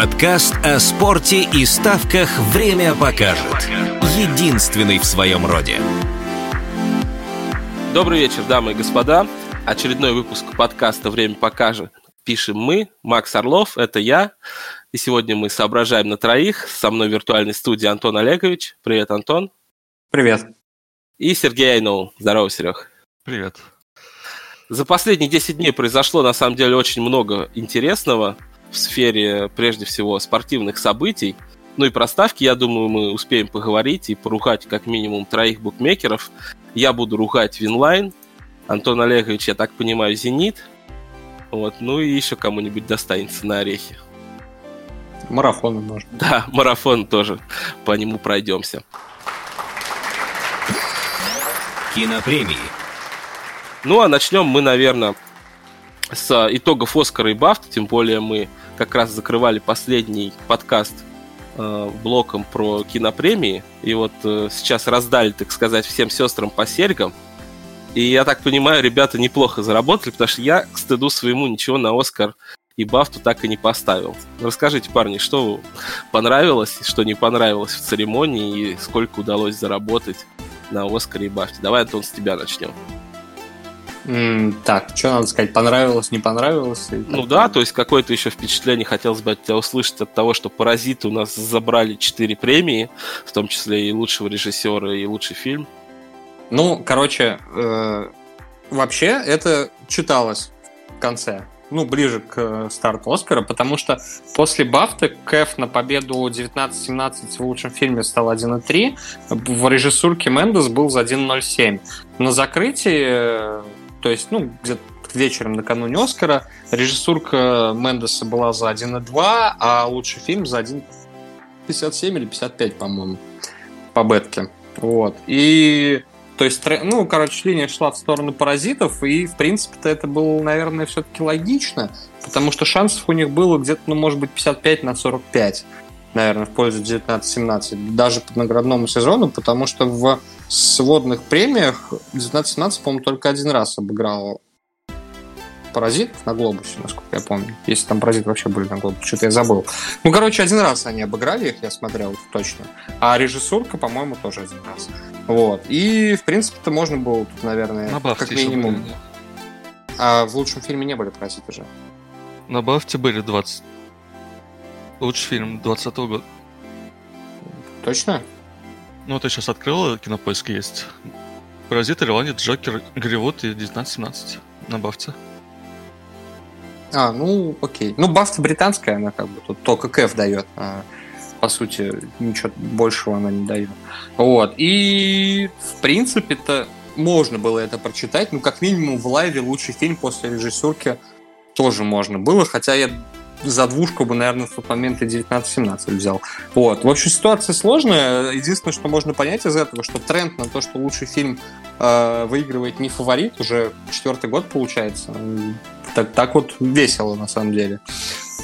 Подкаст о спорте и ставках «Время покажет». Единственный в своем роде. Добрый вечер, дамы и господа. Очередной выпуск подкаста «Время покажет». Пишем мы, Макс Орлов, это я. И сегодня мы соображаем на троих. Со мной в виртуальной студии Антон Олегович. Привет, Антон. Привет. И Сергей Айнул. Здорово, Серег. Привет. За последние 10 дней произошло, на самом деле, очень много интересного в сфере, прежде всего, спортивных событий. Ну и про ставки, я думаю, мы успеем поговорить и поругать как минимум троих букмекеров. Я буду ругать Винлайн, Антон Олегович, я так понимаю, Зенит. Вот, ну и еще кому-нибудь достанется на орехи. Марафон можно. Да, марафон тоже. По нему пройдемся. Кинопремии. Ну а начнем мы, наверное, с итогов Оскара и Бафта, тем более мы как раз закрывали последний подкаст э, блоком про кинопремии, и вот э, сейчас раздали, так сказать, всем сестрам по серьгам, и я так понимаю, ребята неплохо заработали, потому что я, к стыду своему, ничего на Оскар и Бафту так и не поставил. Расскажите, парни, что понравилось, что не понравилось в церемонии, и сколько удалось заработать на Оскаре и Бафте. Давай, Антон, с тебя начнем. Так, что надо сказать, понравилось, не понравилось? Ну да, то есть какое-то еще впечатление хотелось бы от тебя услышать от того, что «Паразиты» у нас забрали 4 премии, в том числе и лучшего режиссера, и лучший фильм. Ну, короче, э, вообще это читалось в конце, ну, ближе к старту Оскара, потому что после Бафты Кэф на победу 19-17 в лучшем фильме стал 1,3, в режиссурке Мендес был за 1,07. На закрытии то есть, ну, где-то вечером накануне Оскара режиссурка Мендеса была за 1,2, а лучший фильм за 1,57 или 55, по-моему, по бетке. Вот. И то есть, ну, короче, линия шла в сторону паразитов, и, в принципе-то, это было, наверное, все-таки логично, потому что шансов у них было где-то, ну, может быть, 55 на 45, наверное, в пользу 19-17, даже по наградному сезону, потому что в сводных премиях 1917, по-моему, только один раз обыграл паразитов на глобусе, насколько я помню. Если там паразиты вообще были на глобусе, что-то я забыл. Ну, короче, один раз они обыграли их, я смотрел точно. А режиссурка, по-моему, тоже один раз. Вот. И, в принципе-то, можно было тут, наверное, на как минимум... Были, а в лучшем фильме не были паразиты же. На Бафте были 20. Лучший фильм 20 года. Точно? Ну, ты сейчас открыл, кинопоиск есть. Паразит, Ирландец, Джокер, Голливуд и 1917 на Бафте. А, ну, окей. Ну, Бафта британская, она как бы тут только Кэф дает. А, по сути, ничего большего она не дает. Вот. И, в принципе-то, можно было это прочитать. Ну, как минимум, в лайве лучший фильм после режиссурки тоже можно было. Хотя я за двушку бы, наверное, в тот момент и 19-17 взял. Вот. В общем, ситуация сложная. Единственное, что можно понять из этого, что тренд на то, что лучший фильм э, выигрывает не фаворит, уже четвертый год получается. Так, так вот весело, на самом деле.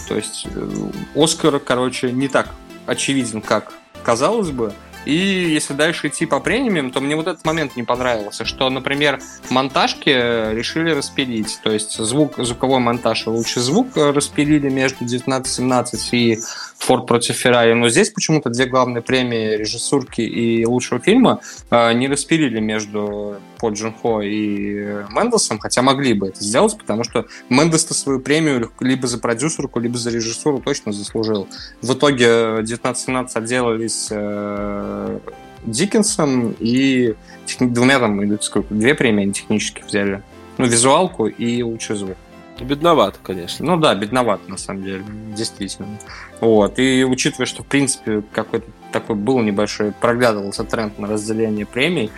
То есть э, Оскар, короче, не так очевиден, как казалось бы. И если дальше идти по премиям, то мне вот этот момент не понравился, что, например, монтажки решили распилить. То есть звук, звуковой монтаж и лучший звук распилили между 1917 и Форд против Феррари. Но здесь почему-то две главные премии режиссурки и лучшего фильма э, не распилили между По Джун Хо и Мендelsом, хотя могли бы это сделать, потому что Мендес-то свою премию либо за продюсерку, либо за режиссуру точно заслужил. В итоге 1917 отделались э, Диккенсом и двумя там идут сколько? Две премии они технически взяли. Ну, визуалку и лучший звук. Бедновато, конечно. Ну да, бедновато, на самом деле, действительно. Вот. И учитывая, что, в принципе, какой-то такой был небольшой, проглядывался тренд на разделение премий,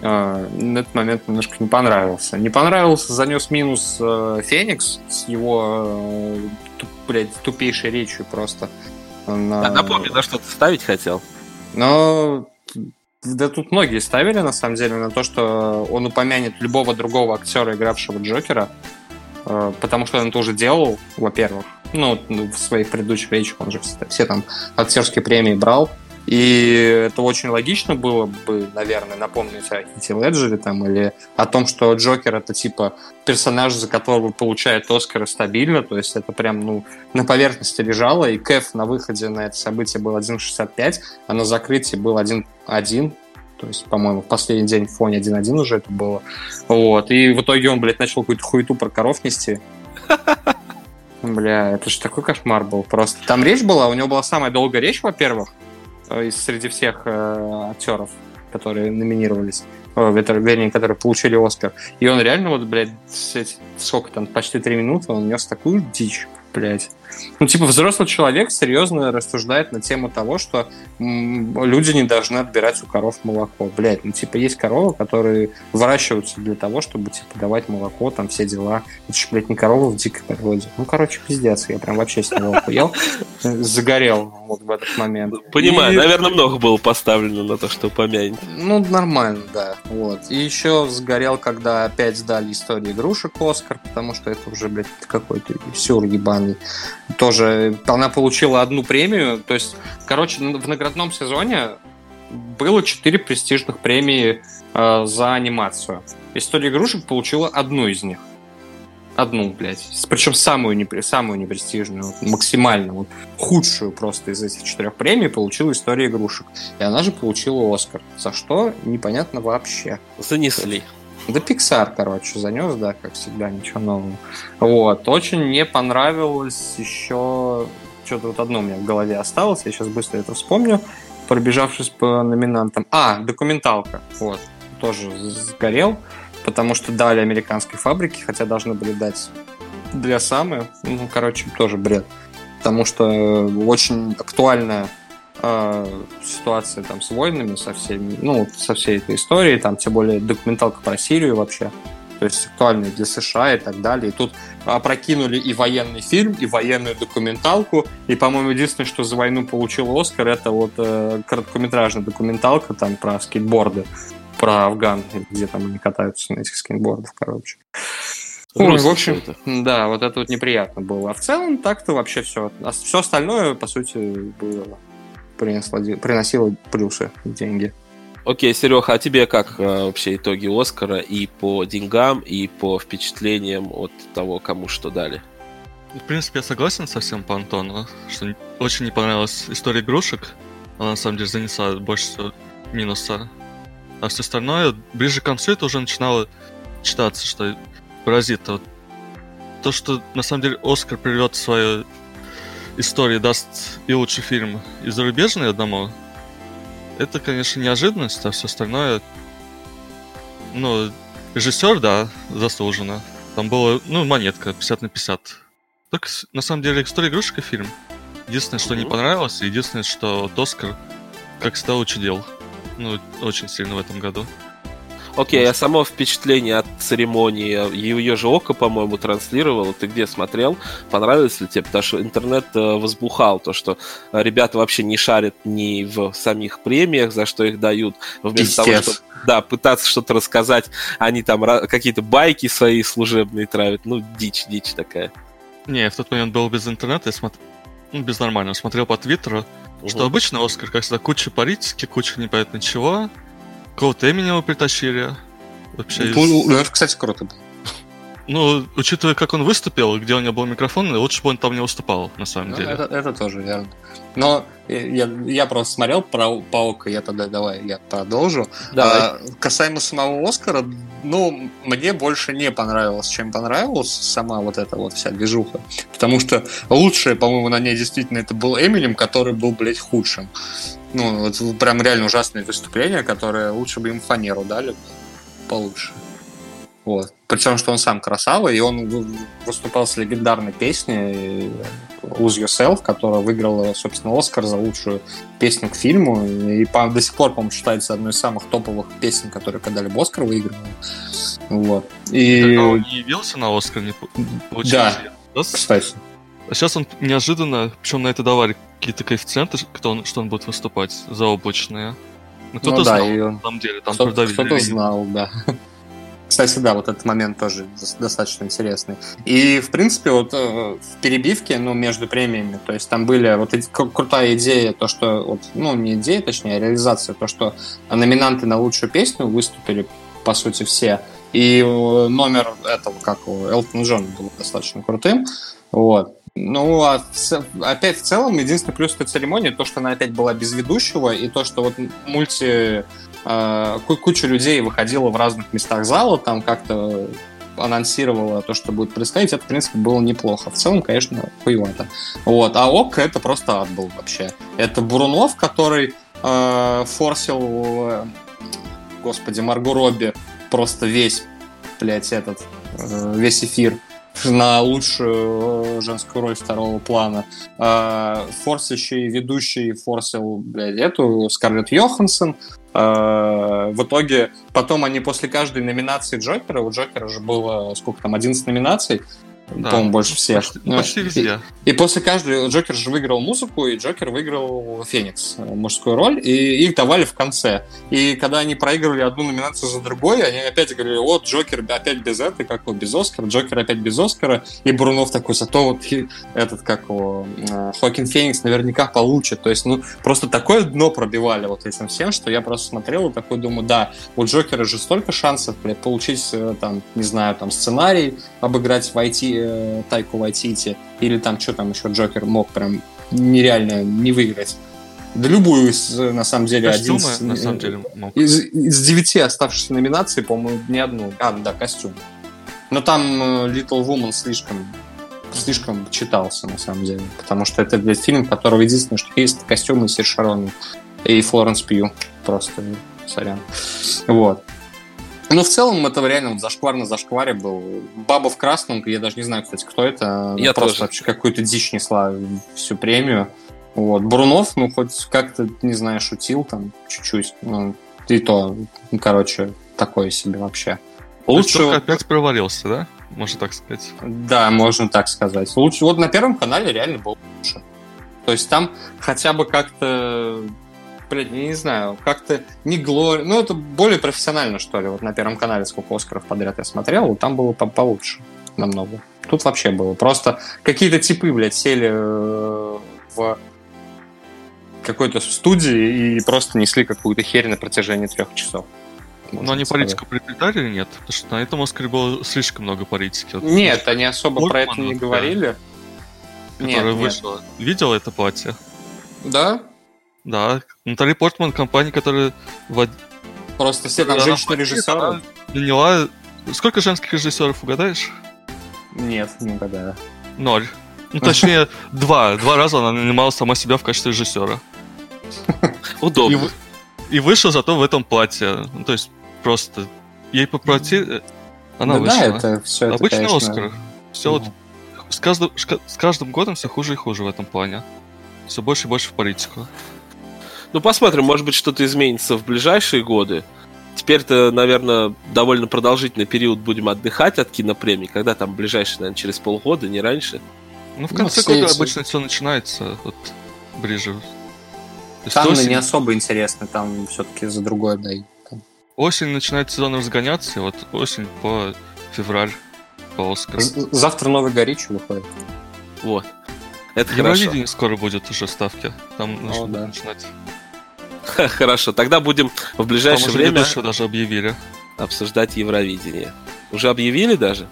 на этот момент немножко не понравился. Не понравился, занес минус э, Феникс с его, э, блядь, тупейшей речью просто. На... А напомни, на что ты ставить хотел? Но да тут многие ставили, на самом деле, на то, что он упомянет любого другого актера, игравшего Джокера, Э, потому что он это уже делал, во-первых. Ну, в своих предыдущих речах он же все там актерские премии брал. И это очень логично было бы, наверное, напомнить о Хите Леджере там, или о том, что Джокер это типа персонаж, за которого получает Оскара стабильно, то есть это прям ну, на поверхности лежало, и Кэф на выходе на это событие был 1.65, а на закрытии был 1.1, то есть, по-моему, в последний день в фоне 1.1 уже это было. Вот. И в итоге он, блядь, начал какую-то хуету про коров нести. Бля, это же такой кошмар был просто. Там речь была, у него была самая долгая речь, во-первых, из среди всех э, актеров, которые номинировались, э, вернее, которые получили Оскар. И он реально вот, блядь, сколько там, почти три минуты, он нес такую дичь, блядь. Ну, типа, взрослый человек серьезно рассуждает на тему того, что люди не должны отбирать у коров молоко. Блядь, ну, типа, есть коровы, которые выращиваются для того, чтобы, типа, давать молоко, там, все дела. Это же, блядь, не коровы в дикой природе. Ну, короче, пиздец, я прям вообще с него охуел. Загорел вот в этот момент. Понимаю, И- наверное, много было поставлено на то, что помянет. Ну, нормально, да. Вот. И еще сгорел, когда опять сдали историю игрушек Оскар, потому что это уже, блядь, какой-то сюр ебаный. Тоже она получила одну премию. То есть, короче, в наградном сезоне было четыре престижных премии э, за анимацию. История игрушек получила одну из них. Одну, блядь. Причем самую, непре- самую непрестижную, максимально, вот, худшую просто из этих четырех премий получила история игрушек. И она же получила Оскар. За что? Непонятно вообще. Занесли. Да Pixar, короче, занес, да, как всегда, ничего нового. Вот. Очень не понравилось еще... Что-то вот одно у меня в голове осталось, я сейчас быстро это вспомню, пробежавшись по номинантам. А, документалка. Вот. Тоже сгорел, потому что дали американской фабрике, хотя должны были дать для самой. Ну, короче, тоже бред. Потому что очень актуальная э, ситуация там с войнами, со всеми, ну, со всей этой историей, там, тем более документалка про Сирию вообще, то есть актуальная для США и так далее. И тут опрокинули и военный фильм, и военную документалку, и, по-моему, единственное, что за войну получил Оскар, это вот э, короткометражная документалка там про скейтборды, про Афган, где там они катаются на этих скейтбордах, короче. Грустно в общем, это. да, вот это вот неприятно было. А в целом так-то вообще все. Все остальное, по сути, было принесло, приносило плюсы, деньги. Окей, Серега, а тебе как э, вообще итоги Оскара и по деньгам, и по впечатлениям от того, кому что дали? В принципе, я согласен совсем по Антону, что очень не понравилась история игрушек. Она на самом деле занесла больше всего минуса. А все остальное, ближе к концу это уже начинало читаться, что паразит. Вот то, что на самом деле Оскар приведет в свою историю, даст и лучший фильм, и зарубежный одному, это, конечно, неожиданность, а все остальное... Ну, режиссер, да, заслуженно. Там было, ну, монетка 50 на 50. Так, с- на самом деле, история игрушек и фильм. Единственное, что не Мгм. понравилось, единственное, что вот Оскар, как всегда, учудил. Ну, очень сильно в этом году. Окей, а само впечатление от церемонии, ее же Око, по-моему, транслировало. Ты где смотрел? Понравилось ли тебе? Потому что интернет э, возбухал то, что э, ребята вообще не шарят ни в самих премиях, за что их дают. Вместо того, чтобы да, пытаться что-то рассказать, они там какие-то байки свои служебные травят. Ну, дичь, дичь такая. Не, в тот момент был без интернета, я смотрел... Ну, без нормального. Смотрел по Твиттеру, что Мгм. обычно Оскар, как всегда, куча политики, куча непонятно чего. Кого-то Эминема притащили. Вообще, из- Ну, ну, это, кстати, круто было. Ну, учитывая, как он выступил, где у него был микрофон, лучше бы он там не выступал, на самом Ну, деле. это, это тоже верно. Но я, я просто смотрел про Паука, я тогда давай я продолжу. Давай. А, касаемо самого Оскара, ну, мне больше не понравилось, чем понравилась сама вот эта вот вся движуха. Потому что лучшее, по-моему, на ней действительно это был Эминем, который был, блядь, худшим. Ну, вот прям реально ужасное выступление, которое лучше бы им фанеру дали получше. Вот. Причем, что он сам красава, и он вы- выступал с легендарной песней Lose Yourself, которая выиграла, собственно, Оскар за лучшую песню к фильму. И до сих пор, по-моему, считается одной из самых топовых песен, которые когда-либо Оскар выигрывали. Вот. И... Тогда он не явился на Оскар, не Да. ответ. Да, с- Кстати. А сейчас он неожиданно, причем на это давали какие-то коэффициенты, кто он, что он будет выступать, заоблачные. Ну, кто-то Ну да, знал, и на самом деле, там Кто- продавили. Кто-то знал, да. Кстати, да, вот этот момент тоже достаточно интересный. И, в принципе, вот э, в перебивке, ну, между премиями, то есть там были вот эти, крутая идея, то, что, вот, ну, не идея, точнее, а реализация, то, что номинанты на лучшую песню выступили, по сути, все. И э, номер этого, как у Элтона Джона, был достаточно крутым. Вот. Ну, а в, опять в целом, единственный плюс этой церемонии, то, что она опять была без ведущего, и то, что вот мульти... Э, куча людей выходила в разных местах зала, там как-то анонсировала то, что будет происходить, это, в принципе, было неплохо. В целом, конечно, хуевато. Вот. А ОК это просто ад был вообще. Это Бурунов, который э, форсил, э, господи, Марго Робби просто весь, блядь, этот, э, весь эфир на лучшую э, женскую роль второго плана. Форсящий ведущий форсил, блядь, эту Скарлетт Йоханссон. А, в итоге потом они после каждой номинации Джокера, у Джокера уже было сколько там, 11 номинаций, да. по-моему, больше всех. Почти, ну, почти везде. И, и после каждой Джокер же выиграл музыку, и Джокер выиграл Феникс, э, мужскую роль, и их давали в конце. И когда они проигрывали одну номинацию за другой, они опять говорили, вот, Джокер опять без этой, как его, без Оскара, Джокер опять без Оскара, и Брунов такой, зато вот этот, как его, э, Хокин Феникс наверняка получит. То есть, ну, просто такое дно пробивали вот этим всем, что я просто смотрел и такой думаю, да, у Джокера же столько шансов, блядь, получить, э, там, не знаю, там, сценарий, обыграть в IT э, Тайку Вайтити, или там что там еще Джокер мог прям нереально не выиграть. Да любую из, на самом деле, Костюмы, один из, на самом деле, мог. Из, из девяти оставшихся номинаций, по-моему, ни одну. А, да, костюм. Но там э, Little Woman слишком слишком читался, на самом деле. Потому что это, блядь, фильм, которого единственное, что есть, костюмы Сир Шарон и Флоренс Пью. Просто, сорян. Вот. Ну, в целом, это реально вот зашквар на зашкваре был. Баба в красном, я даже не знаю, кстати, кто это. Я просто тоже. вообще какую-то дичь несла всю премию. Вот. Брунов, ну, хоть как-то, не знаю, шутил там чуть-чуть. Ну, и то, ну, короче, такое себе вообще. Лучше... Только опять провалился, да? Можно так сказать. Да, можно так сказать. Лучше, вот на Первом канале реально был лучше. То есть там хотя бы как-то блядь, не знаю, как-то не глори... Ну, это более профессионально, что ли. Вот на Первом канале сколько Оскаров подряд я смотрел, там было по получше намного. Тут вообще было. Просто какие-то типы, блядь, сели э, в какой-то студии и просто несли какую-то херь на протяжении трех часов. Но они политику приплетали или нет? Потому что на этом Оскаре было слишком много политики. Вот, нет, они особо Портман, про это не говорили. Нет, нет. вышла. Видел это платье? Да, да, Натали Портман, компания, которая... В... Просто все там женщины-режиссеры. Наняла... Сколько женских режиссеров, угадаешь? Нет, не угадаю. Ноль. Ну, точнее, два. Два раза она нанимала сама себя в качестве режиссера. Удобно. И, и вышла зато в этом платье. Ну, то есть, просто... Ей попросили... Она да, вышла. Да, это все Обычный это, конечно... Оскар. Все вот... С каждым, с каждым годом все хуже и хуже в этом плане. Все больше и больше в политику. Ну, посмотрим, может быть, что-то изменится в ближайшие годы. Теперь-то, наверное, довольно продолжительный период будем отдыхать от кинопремий, когда там ближайшие, наверное, через полгода, не раньше. Ну, в конце ну, года эти... обычно все начинается вот ближе. Там осень... не особо интересно, там все-таки за другое дай. Осень начинает сезон разгоняться, и вот осень по февраль по Оскар. Завтра новый Горичи выходит. Вот. Это Евровидение скоро будет уже ставки. Там О, нужно да. начинать. Хорошо, тогда будем в ближайшее Там время даже объявили. обсуждать Евровидение. Уже объявили даже?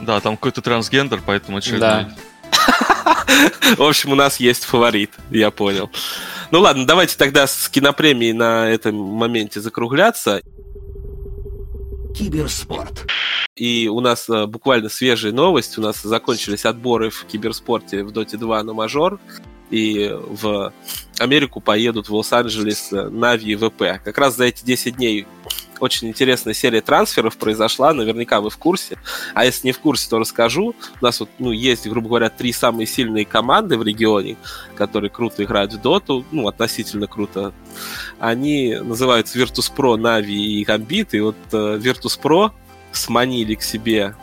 Да, там какой-то трансгендер, поэтому очередной. Да. В общем, у нас есть фаворит, я понял. Ну ладно, давайте тогда с кинопремией на этом моменте закругляться. Киберспорт. И у нас э, буквально свежая новость. У нас закончились отборы в киберспорте в Dota 2 на мажор. И в Америку поедут в Лос-Анджелес Нави и ВП. Как раз за эти 10 дней очень интересная серия трансферов произошла, наверняка вы в курсе. А если не в курсе, то расскажу. У нас вот, ну, есть, грубо говоря, три самые сильные команды в регионе, которые круто играют в доту, ну, относительно круто. Они называются Virtus.pro, Na'Vi и Gambit, и вот uh, Virtus.pro сманили к себе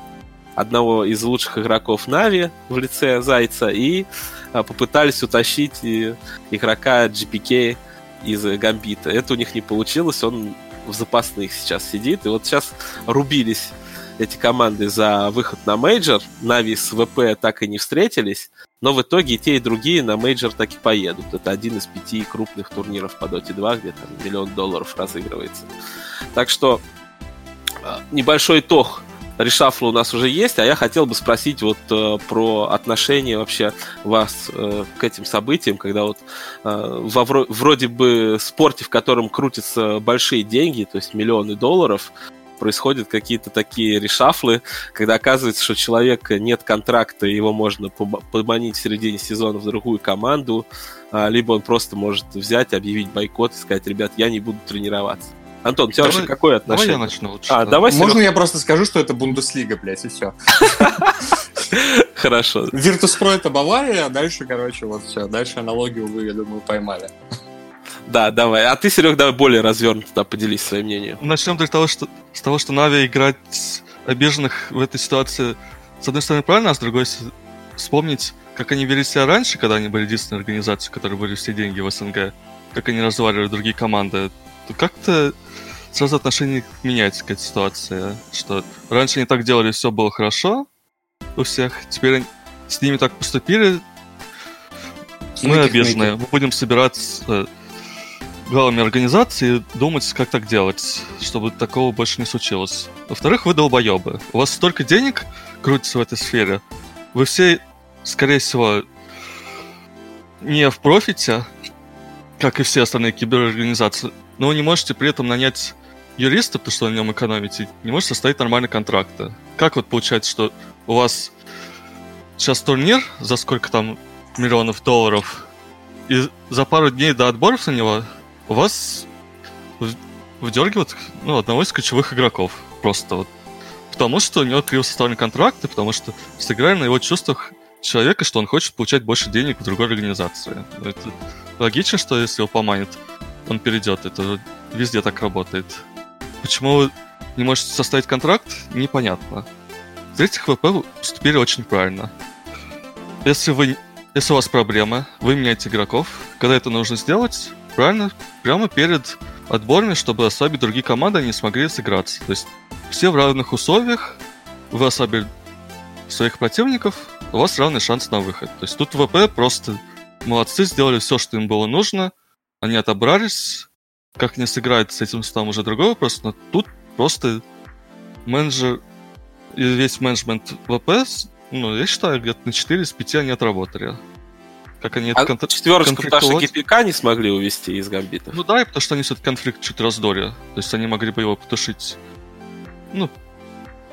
одного из лучших игроков Нави в лице Зайца и попытались утащить игрока GPK из Гамбита. Это у них не получилось, он в запасных сейчас сидит. И вот сейчас рубились эти команды за выход на мейджор. Нави с ВП так и не встретились, но в итоге и те, и другие на мейджор так и поедут. Это один из пяти крупных турниров по Dota 2, где там миллион долларов разыгрывается. Так что э, небольшой итог reshuffle а у нас уже есть, а я хотел бы спросить вот э, про отношение вообще вас э, к этим событиям, когда вот э, во вро- вроде бы спорте, в котором крутятся большие деньги, то есть миллионы долларов, происходят какие-то такие решафлы, когда оказывается, что у человека нет контракта, его можно поманить в середине сезона в другую команду, а, либо он просто может взять, объявить бойкот и сказать, ребят, я не буду тренироваться. Антон, у тебя давай, вообще какое отношение? Давай я начну лучше. А, давай, Можно Серег... я просто скажу, что это Бундеслига, блядь, и все. Хорошо. Virtus.pro это Бавария, а дальше, короче, вот все. Дальше аналогию вы, я думаю, поймали. Да, давай. А ты, Серег, давай более развернуто да, поделись своим мнением. Начнем с того, что, с того, что Нави играть обиженных в этой ситуации, с одной стороны, правильно, а с другой вспомнить, как они вели себя раньше, когда они были единственной организацией, которые были все деньги в СНГ, как они разваливали другие команды, то как-то сразу отношение меняется к этой ситуации, что раньше они так делали, все было хорошо у всех, теперь с ними так поступили, мы обиженные. Мы будем собираться главами организации думать, как так делать, чтобы такого больше не случилось. Во-вторых, вы долбоебы. У вас столько денег крутится в этой сфере. Вы все, скорее всего, не в профите, как и все остальные киберорганизации, но вы не можете при этом нанять юриста, потому что на нем экономите, не можете составить нормальный контракты. Как вот получается, что у вас сейчас турнир за сколько там миллионов долларов, и за пару дней до отборов на него у вас выдергивают ну, одного из ключевых игроков. Просто вот. Потому что у него криво составлены контракты, потому что сыграли на его чувствах человека, что он хочет получать больше денег в другой организации. Это логично, что если его поманит, он перейдет. Это везде так работает. Почему не можете составить контракт, непонятно. В-третьих, ВП поступили очень правильно. Если вы если у вас проблема, вы меняете игроков. Когда это нужно сделать, правильно, прямо перед отборами, чтобы ослабить другие команды, они смогли сыграться. То есть все в равных условиях, вы ослабили своих противников, у вас равный шанс на выход. То есть тут ВП просто молодцы, сделали все, что им было нужно, они отобрались. Как они сыграют с этим столом уже другой вопрос, но тут просто менеджер и весь менеджмент ВП, ну, я считаю, где-то на 4 из 5 они отработали. Как они а контр... четверочку даже ГПК не смогли увести из гамбитов? Ну да, и потому что они этот конфликт чуть раздори. То есть они могли бы его потушить... Ну,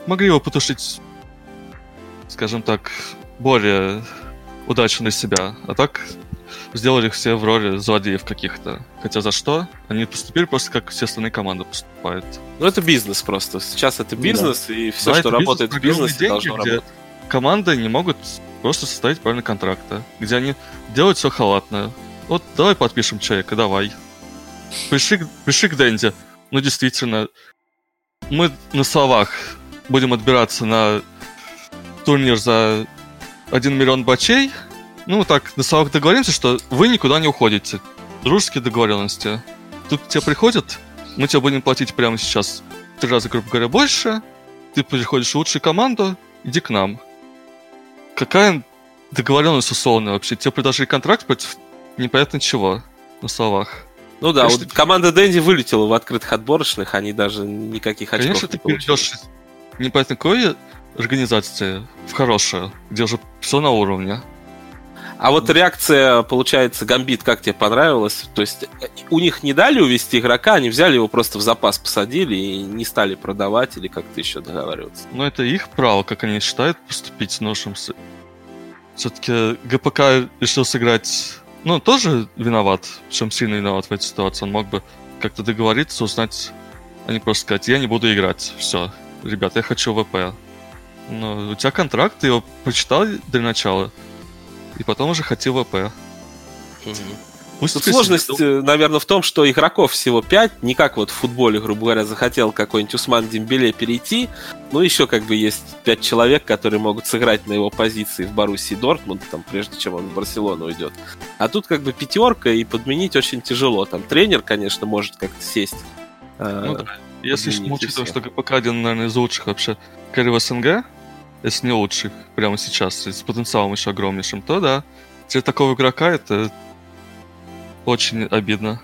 могли его потушить, скажем так, более удачно для себя. А так сделали их все в роли злодеев каких-то. Хотя за что? Они поступили просто как все остальные команды поступают. Ну это бизнес просто. Сейчас это бизнес, да. и все, да, что работает бизнес, в бизнесе, деньги, должно где работать. Команды не могут просто составить правильно контракта, где они делают все халатно. Вот давай подпишем человека, давай. Пришли, пришли к Дэнди. Ну, действительно, мы на словах будем отбираться на турнир за 1 миллион бачей. Ну, так, на словах договоримся, что вы никуда не уходите. Дружеские договоренности. Тут тебе приходят, мы тебе будем платить прямо сейчас три раза, грубо говоря, больше. Ты приходишь в лучшую команду, иди к нам какая договоренность условная вообще? Тебе предложили контракт против непонятно чего на словах. Ну да, Конечно, вот команда Дэнди вылетела в открытых отборочных, они даже никаких очков Конечно, не ты перейдешь непонятно какой организации в хорошую, где уже все на уровне. А вот реакция, получается, Гамбит, как тебе понравилась? То есть э, у них не дали увести игрока, они взяли его просто в запас, посадили и не стали продавать или как-то еще договариваться? Ну, это их право, как они считают поступить с нашим... Все-таки ГПК решил сыграть... Ну, тоже виноват, чем сильно виноват в этой ситуации. Он мог бы как-то договориться, узнать, а не просто сказать, я не буду играть, все, ребят, я хочу ВП. Но у тебя контракт, ты его прочитал для начала, и потом уже хотел ВП. Пусть Тут сложность, э, наверное, в том, что игроков всего 5, не как вот в футболе, грубо говоря, захотел какой-нибудь Усман Дембеле перейти, ну еще как бы есть 5 человек, которые могут сыграть на его позиции в Боруссии Дортмунд, там, прежде чем он в Барселону уйдет. А тут как бы пятерка, и подменить очень тяжело. Там тренер, конечно, может как-то сесть Э, Ну да. Если всё. что КПК один, наверное, из лучших вообще карьер СНГ, если не лучших прямо сейчас, с потенциалом еще огромнейшим, то да, для такого игрока это очень обидно.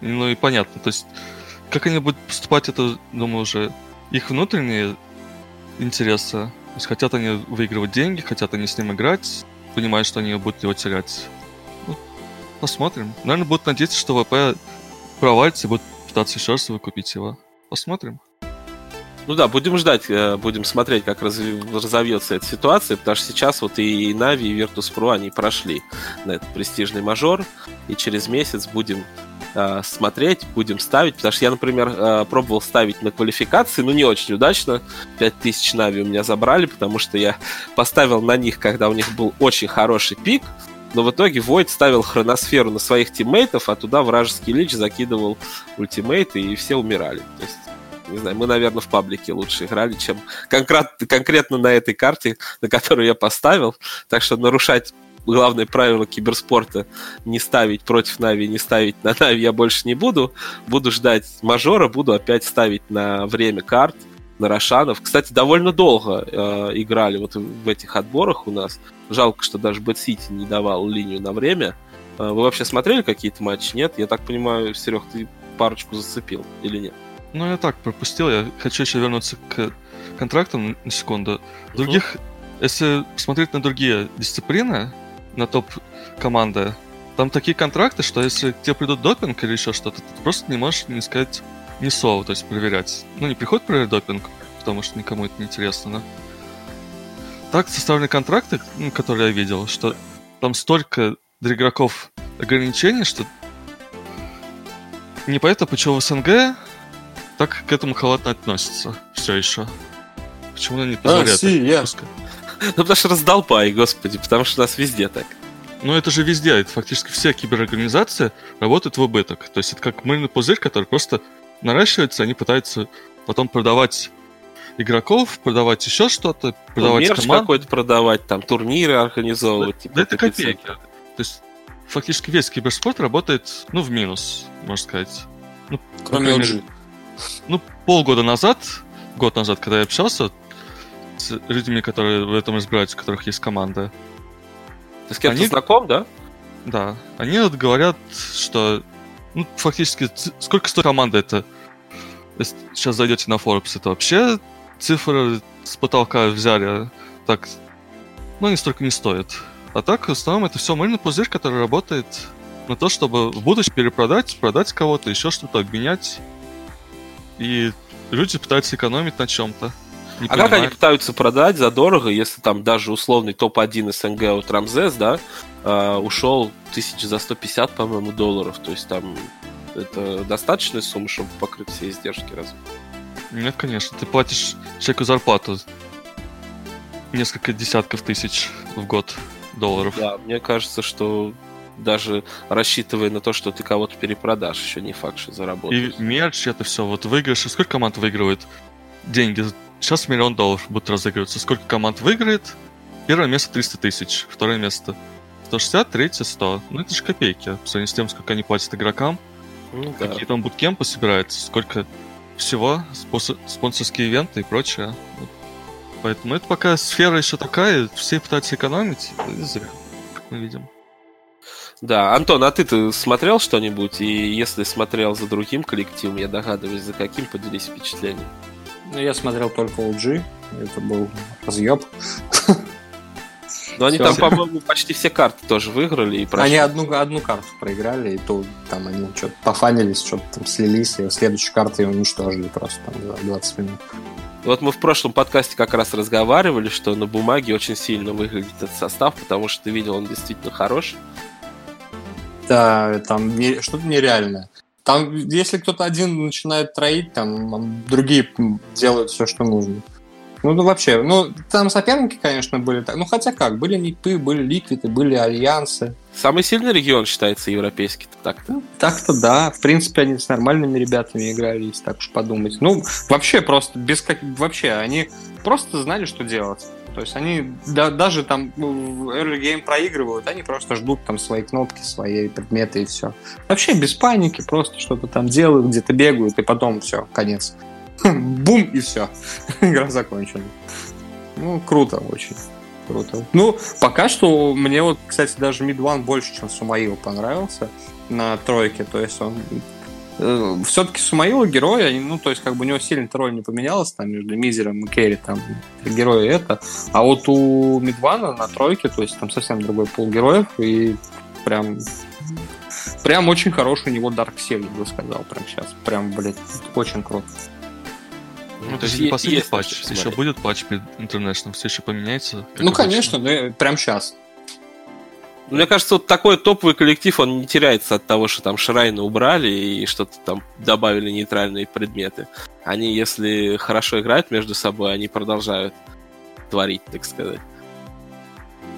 Ну и понятно, то есть как они будут поступать, это, думаю, уже их внутренние интересы. То есть хотят они выигрывать деньги, хотят они с ним играть, понимают, что они будут его терять. Ну, посмотрим. Наверное, будут надеяться, что ВП провалится и будут пытаться еще раз выкупить его. Посмотрим. Ну да, будем ждать, э, будем смотреть, как разовьется эта ситуация, потому что сейчас вот и Нави, и Virtus.pro, они прошли на этот престижный мажор, и через месяц будем э, смотреть, будем ставить, потому что я, например, э, пробовал ставить на квалификации, но не очень удачно, 5000 Нави у меня забрали, потому что я поставил на них, когда у них был очень хороший пик, но в итоге Войд ставил хроносферу на своих тиммейтов, а туда вражеский лич закидывал ультимейты, и все умирали. То есть не знаю, мы, наверное, в паблике лучше играли, чем конкрет, конкретно на этой карте, на которую я поставил. Так что нарушать главное правило киберспорта не ставить против Нави, не ставить на Нави я больше не буду. Буду ждать мажора, буду опять ставить на время карт, на Рошанов. Кстати, довольно долго э, играли вот в этих отборах у нас. Жалко, что даже Bad City не давал линию на время. Э, вы вообще смотрели какие-то матчи? Нет? Я так понимаю, Серег, ты парочку зацепил или нет? Ну, я так пропустил. Я хочу еще вернуться к контрактам на секунду. Других, если смотреть на другие дисциплины, на топ команды, там такие контракты, что если к тебе придут допинг или еще что-то, ты просто не можешь не сказать ни слова, то есть проверять. Ну, не приходит проверять допинг, потому что никому это не интересно, да? Так составлены контракты, ну, которые я видел, что там столько для игроков ограничений, что непонятно, почему в СНГ так к этому халатно относятся все еще. Почему они не позволяют? Россия. так пускать? Ну, потому что раздолбай, господи, потому что у нас везде так. Ну, это же везде. Это фактически все киберорганизации работают в убыток. То есть это как мыльный пузырь, который просто наращивается, они пытаются потом продавать игроков, продавать еще что-то, Ну, продавать мерч команд. какой-то продавать, там турниры организовывать. типа, Да это копейки. То есть фактически весь киберспорт работает, ну, в минус, можно сказать. Кроме Например, OG. Ну, полгода назад, год назад, когда я общался с людьми, которые в этом разбираются, у которых есть команда, Ты с кем-то Они- знаком, да? да, они вот говорят, что ну, фактически сколько стоит команда это если сейчас зайдете на Forbes, это вообще цифры с потолка взяли, так, ну, они столько не стоят. А так, в основном, это все мыльный пузырь, который работает на то, чтобы в будущем перепродать, продать кого-то, еще что-то обменять. И люди пытаются экономить на чем-то. Не а как они пытаются продать задорого, если там даже условный топ-1 СНГ от Рамзес, да, а, ушел тысяч за 150, по-моему, долларов. То есть там это достаточная сумма, чтобы покрыть все издержки разве? Нет, конечно. Ты платишь человеку зарплату несколько десятков тысяч в год долларов. Да, мне кажется, что даже рассчитывая на то, что ты кого-то перепродашь, еще не факт, что И заработаешь. мерч, это все. Вот выигрыш. Сколько команд выигрывает деньги? Сейчас миллион долларов будут разыгрываться. Сколько команд выиграет? Первое место 300 тысяч. Второе место 160, третье 100. Ну, это же копейки. По сравнению с тем, сколько они платят игрокам. Ну, да. Какие там буткемпы собираются. Сколько всего. спонсор- спонсорские ивенты и прочее. Поэтому это пока сфера еще такая. Все пытаются экономить. И зря, как мы видим. Да, Антон, а ты-то смотрел что-нибудь? И если смотрел за другим коллективом, я догадываюсь, за каким, поделись впечатлением. Ну, я смотрел только OG. Это был разъеб. Но они Всё. там, по-моему, почти все карты тоже выиграли и прошли. Они одну, одну карту проиграли, и то там они что-то пофанились, что-то там слились, и следующую карту ее уничтожили просто там за 20 минут. Вот мы в прошлом подкасте как раз разговаривали, что на бумаге очень сильно выглядит этот состав, потому что ты видел, он действительно хорош. Да, там не- что-то нереальное. Там, если кто-то один начинает троить, там другие делают все, что нужно. Ну, ну, вообще, ну, там соперники, конечно, были так. Ну, хотя как, были Никпы, были Ликвиды, были Альянсы. Самый сильный регион считается европейский так-то. Ну, так-то да. В принципе, они с нормальными ребятами играли, если так уж подумать. Ну, вообще просто без как... Вообще, они просто знали, что делать. То есть они да, даже там в early game проигрывают, они просто ждут там свои кнопки, свои предметы и все. Вообще без паники, просто что-то там делают, где-то бегают, и потом все, конец. Бум, и все. Игра закончена. Ну, круто очень. Круто. Ну, пока что мне вот, кстати, даже Mid One больше, чем Сумаил понравился на тройке. То есть он э, все-таки Сумаила героя, ну, то есть, как бы у него сильно роль не поменялась там между Мизером и Керри, там, герои это. А вот у Мидвана на тройке, то есть, там совсем другой пол героев, и прям прям очень хороший у него Dark Seal, я бы сказал, прям сейчас. Прям, блядь, очень круто. Ну, то есть не последний есть патч, еще будет патч International, все еще поменяется? Ну, конечно, да, прям сейчас. Мне кажется, вот такой топовый коллектив, он не теряется от того, что там шрайны убрали и что-то там добавили нейтральные предметы. Они, если хорошо играют между собой, они продолжают творить, так сказать.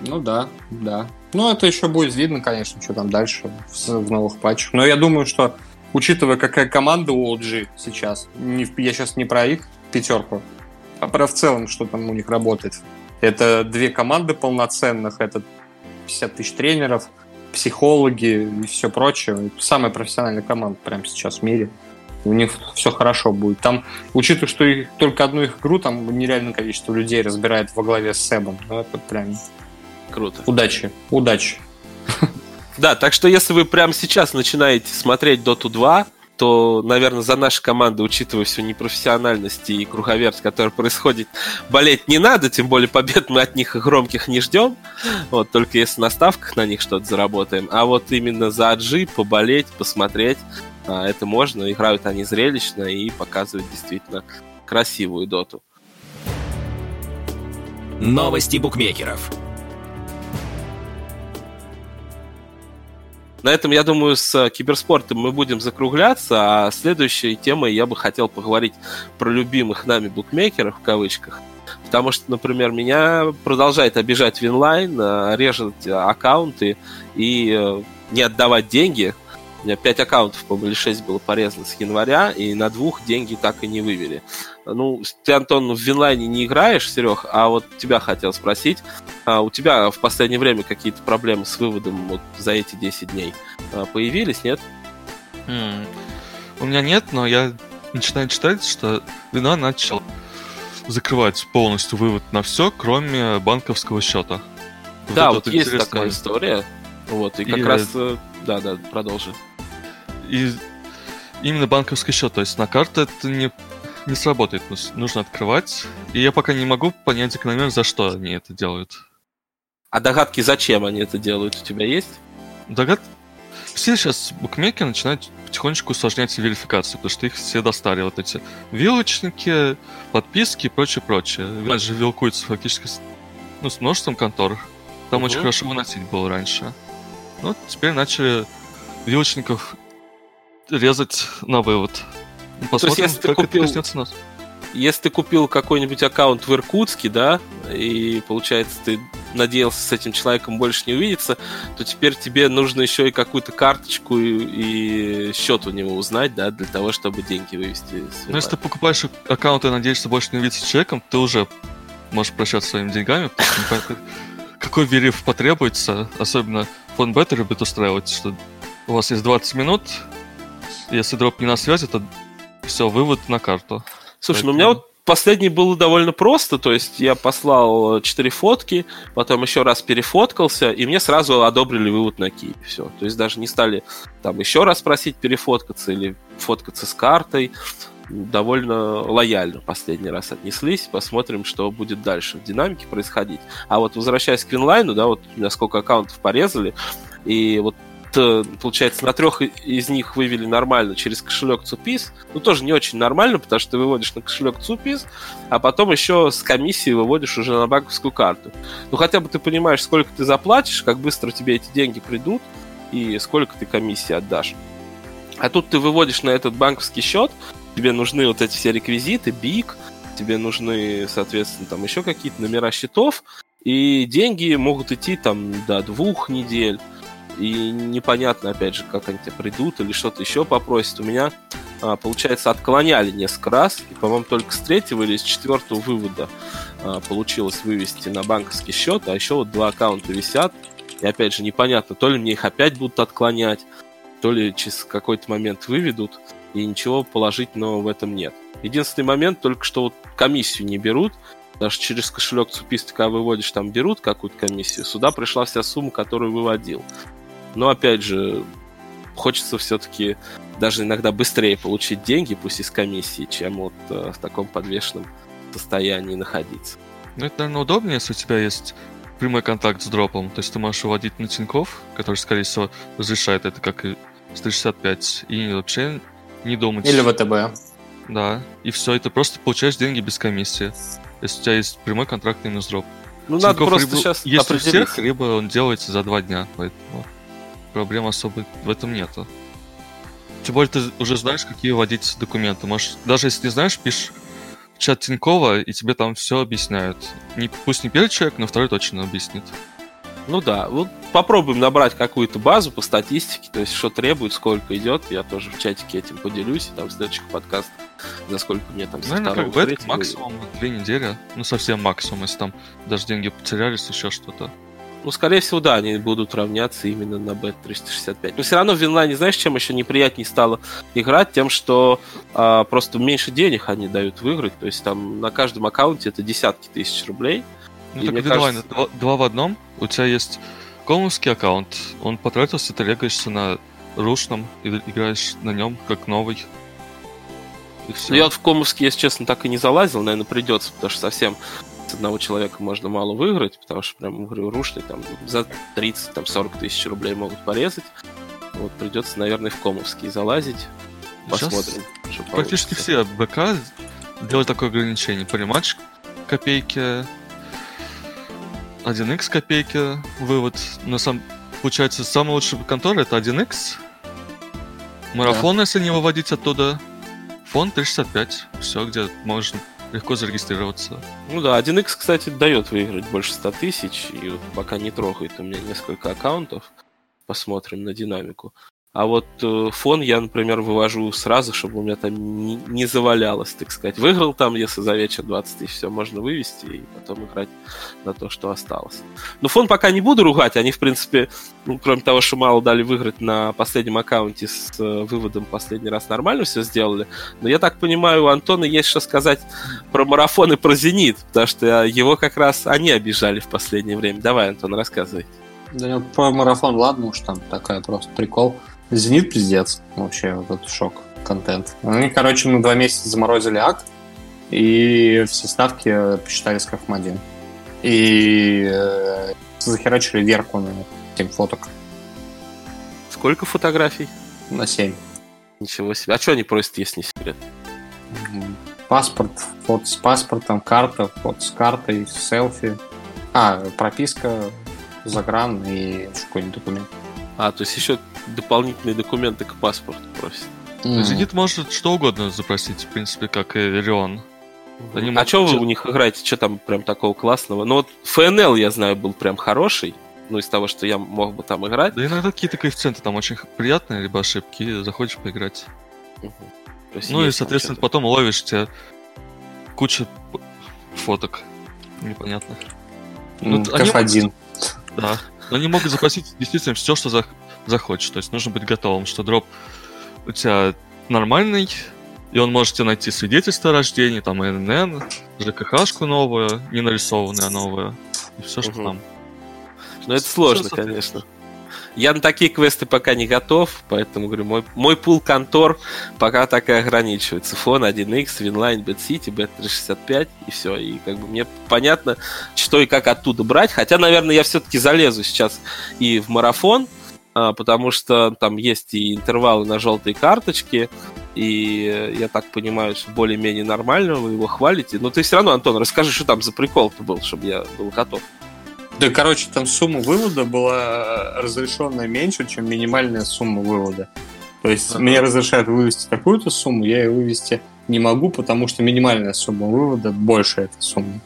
Ну да, да. Ну, это еще будет видно, конечно, что там дальше в, в новых патчах. Но я думаю, что, учитывая, какая команда у OG сейчас, не, я сейчас не про их пятерку, а про в целом, что там у них работает. Это две команды полноценных, это 50 тысяч тренеров, психологи и все прочее. Самая профессиональная команда прямо сейчас в мире. У них все хорошо будет. Там, учитывая, что их, только одну их игру, там нереальное количество людей разбирает во главе с Себом. Ну, это прям... Круто. Удачи. Удачи. Да, так что если вы прямо сейчас начинаете смотреть Dota 2, то, наверное, за нашей командой, учитывая всю непрофессиональность и круговерть, которая происходит, болеть не надо, тем более побед мы от них громких не ждем, вот, только если на ставках на них что-то заработаем. А вот именно за Аджи поболеть, посмотреть, а, это можно, играют они зрелищно и показывают действительно красивую доту. Новости букмекеров. На этом, я думаю, с э, киберспортом мы будем закругляться, а следующей темой я бы хотел поговорить про любимых нами букмекеров, в кавычках. Потому что, например, меня продолжает обижать Винлайн, э, режет аккаунты и э, не отдавать деньги – у меня 5 аккаунтов, по-моему, или 6 было порезано с января, и на двух деньги так и не вывели. Ну, ты, Антон, в Винлайне не играешь, Серег, а вот тебя хотел спросить. А у тебя в последнее время какие-то проблемы с выводом вот за эти 10 дней а, появились, нет? Mm. У меня нет, но я начинаю читать, что Вина начал закрывать полностью вывод на все, кроме банковского счета. Да, вот, вот есть интересная... такая история. Вот, и как и... раз... Э, да, да, продолжи и именно банковский счет, то есть на карту это не, не сработает, нужно открывать. И я пока не могу понять закономерно, за что они это делают. А догадки, зачем они это делают, у тебя есть? Догад... Все сейчас букмекеры начинают потихонечку усложнять верификацию, потому что их все достали, вот эти вилочники, подписки и прочее, прочее. Раньше вилкуются фактически с, ну, с множеством контор. Там угу. очень хорошо выносить было раньше. Ну, теперь начали вилочников резать на вывод. Посмотрим, То есть, если как ты купил... это коснется нас. Если ты купил какой-нибудь аккаунт в Иркутске, да, и получается ты надеялся с этим человеком больше не увидеться, то теперь тебе нужно еще и какую-то карточку и, и счет у него узнать, да, для того, чтобы деньги вывести. Ну, если ты покупаешь аккаунт и надеешься больше не увидеться с человеком, ты уже можешь прощаться своими деньгами, какой вериф потребуется, особенно фонбета любит устраивать, что у вас есть 20 минут, если дроп не на связи, то все, вывод на карту. Слушай, Поэтому... ну у меня вот последний было довольно просто, то есть я послал 4 фотки, потом еще раз перефоткался, и мне сразу одобрили вывод на Киев. Все. То есть даже не стали там еще раз просить перефоткаться или фоткаться с картой. Довольно лояльно последний раз отнеслись. Посмотрим, что будет дальше в динамике происходить. А вот возвращаясь к Винлайну, да, вот у меня сколько аккаунтов порезали, и вот Э, получается, на трех из них вывели нормально через кошелек Цупис. Ну, тоже не очень нормально, потому что ты выводишь на кошелек Цупис, а потом еще с комиссии выводишь уже на банковскую карту. Ну, хотя бы ты понимаешь, сколько ты заплатишь, как быстро тебе эти деньги придут и сколько ты комиссии отдашь. А тут ты выводишь на этот банковский счет, тебе нужны вот эти все реквизиты, БИК, тебе нужны, соответственно, там еще какие-то номера счетов, и деньги могут идти там до двух недель и непонятно, опять же, как они тебе придут или что-то еще попросят. У меня, а, получается, отклоняли несколько раз, и, по-моему, только с третьего или с четвертого вывода а, получилось вывести на банковский счет, а еще вот два аккаунта висят. И опять же, непонятно, то ли мне их опять будут отклонять, то ли через какой-то момент выведут, и ничего положительного в этом нет. Единственный момент только, что вот комиссию не берут, даже через кошелек цупист, когда выводишь, там берут какую-то комиссию. Сюда пришла вся сумма, которую выводил. Но опять же, хочется все-таки даже иногда быстрее получить деньги, пусть из комиссии, чем вот э, в таком подвешенном состоянии находиться. Ну, это, наверное, удобнее, если у тебя есть прямой контакт с дропом. То есть ты можешь выводить на Тинькофф, который, скорее всего, разрешает это как и 165, и вообще не думать. Или ВТБ. Да, и все, и ты просто получаешь деньги без комиссии. Если у тебя есть прямой контракт именно с дроп. Ну, надо Тинькофф просто либо сейчас есть у всех, либо он делается за два дня, поэтому проблем особо в этом нету. Тем более ты уже знаешь, какие вводить документы. Можешь, даже если не знаешь, пишешь в чат Тинькова, и тебе там все объясняют. Не, пусть не первый человек, но второй точно объяснит. Ну да, вот попробуем набрать какую-то базу по статистике, то есть что требует, сколько идет. Я тоже в чатике этим поделюсь, и там в следующих подкастах, за сколько мне там со Наверное, как бы это максимум две недели. Ну, совсем максимум, если там даже деньги потерялись, еще что-то. Ну, скорее всего, да, они будут равняться именно на Bet365. Но все равно в Винлайне, знаешь, чем еще неприятнее стало играть? Тем, что а, просто меньше денег они дают выиграть. То есть там на каждом аккаунте это десятки тысяч рублей. Ну, И так Винлайн, кажется- два, два в одном. У тебя есть комовский аккаунт, он потратился, ты регаешься на рушном и играешь на нем как новый. Ну, я вот в Комовске, если честно, так и не залазил. Наверное, придется, потому что совсем с одного человека можно мало выиграть, потому что, прям, говорю, рушный там за 30-40 тысяч рублей могут порезать. Вот придется, наверное, в Комовский залазить. Сейчас Посмотрим. что Практически получится. все БК делают такое ограничение. Париматч копейки, 1x копейки, вывод. На самом получается, самая лучшая контора это 1x. Марафон, если не выводить оттуда. Фонд 365. Все, где можно легко зарегистрироваться. Ну да, 1x, кстати, дает выиграть больше 100 тысяч, и вот пока не трогает у меня несколько аккаунтов. Посмотрим на динамику. А вот э, фон я, например, вывожу сразу, чтобы у меня там не, не завалялось, так сказать. Выиграл там, если за вечер 20 тысяч, все можно вывести и потом играть на то, что осталось. Но фон пока не буду ругать, они, в принципе, ну, кроме того, что мало дали выиграть на последнем аккаунте с э, выводом последний раз нормально все сделали. Но я так понимаю, у Антона есть что сказать про марафон и про Зенит, потому что его как раз они обижали в последнее время. Давай, Антон, рассказывай. Да, про марафон, ладно уж там такая просто прикол. Зенит пиздец. Вообще, вот этот шок. Контент. Они, короче, на два месяца заморозили акт, и все ставки посчитали с Крафмадин. И э, захерачили верку на 7 фоток. Сколько фотографий? На 7. Ничего себе. А что они просят, если не секрет? Паспорт, фото с паспортом, карта, фото с картой, селфи. А, прописка, загран и какой-нибудь документ. А, то есть еще дополнительные документы к паспорту просят. М. Зенит может что угодно запросить, в принципе, как и Рион. Они а могут что вы у них играете? Что там прям такого классного? Ну вот ФНЛ, я знаю, был прям хороший. Ну, из того, что я мог бы там играть. Да иногда какие-то коэффициенты там очень приятные, либо ошибки, и заходишь поиграть. Есть Ну и, соответственно, потом ловишь тебе куча фоток непонятных. Ну, Вот они F1. Да. Но они могут запросить действительно все, что зах- захочешь. То есть нужно быть готовым, что дроп у тебя нормальный, и он может тебе найти свидетельство о рождении, там НН, ЖКХшку новую, не нарисованная новая, и все, что Мгм. там. Ну, это сложно, конечно. Я на такие квесты пока не готов, поэтому говорю, мой, мой пул контор пока так и ограничивается. Фон 1x, Винлайн, BetCity, Bet365 и все. И как бы мне понятно, что и как оттуда брать. Хотя, наверное, я все-таки залезу сейчас и в марафон, а, потому что там есть и интервалы на желтые карточки, и я так понимаю, что более-менее нормально вы его хвалите. Но ты все равно, Антон, расскажи, что там за прикол-то был, чтобы я был готов. Да, короче, там сумма вывода была разрешенная меньше, чем минимальная сумма вывода. То есть Ага. мне разрешают вывести такую-то сумму, я ее вывести не могу, потому что минимальная сумма вывода больше этой суммы.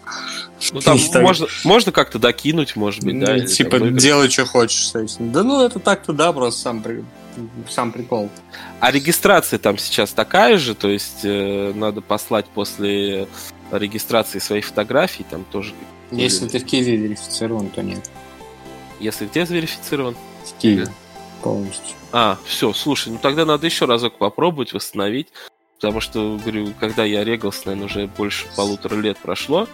Ну, там можно, можно как-то докинуть, может быть, да? Ну, типа, там делай, что хочешь с этим. Да ну, это так-то, да, просто сам при- сам прикол. А регистрация там сейчас такая же, то есть э, надо послать после регистрации своих фотографий, там тоже... Если ты в Киеве верифицирован, то нет. Если где верифицирован? В Киеве полностью. А, все, слушай, ну тогда надо еще разок попробовать восстановить. Потому что, говорю, когда я регался, наверное, уже больше полутора лет прошло,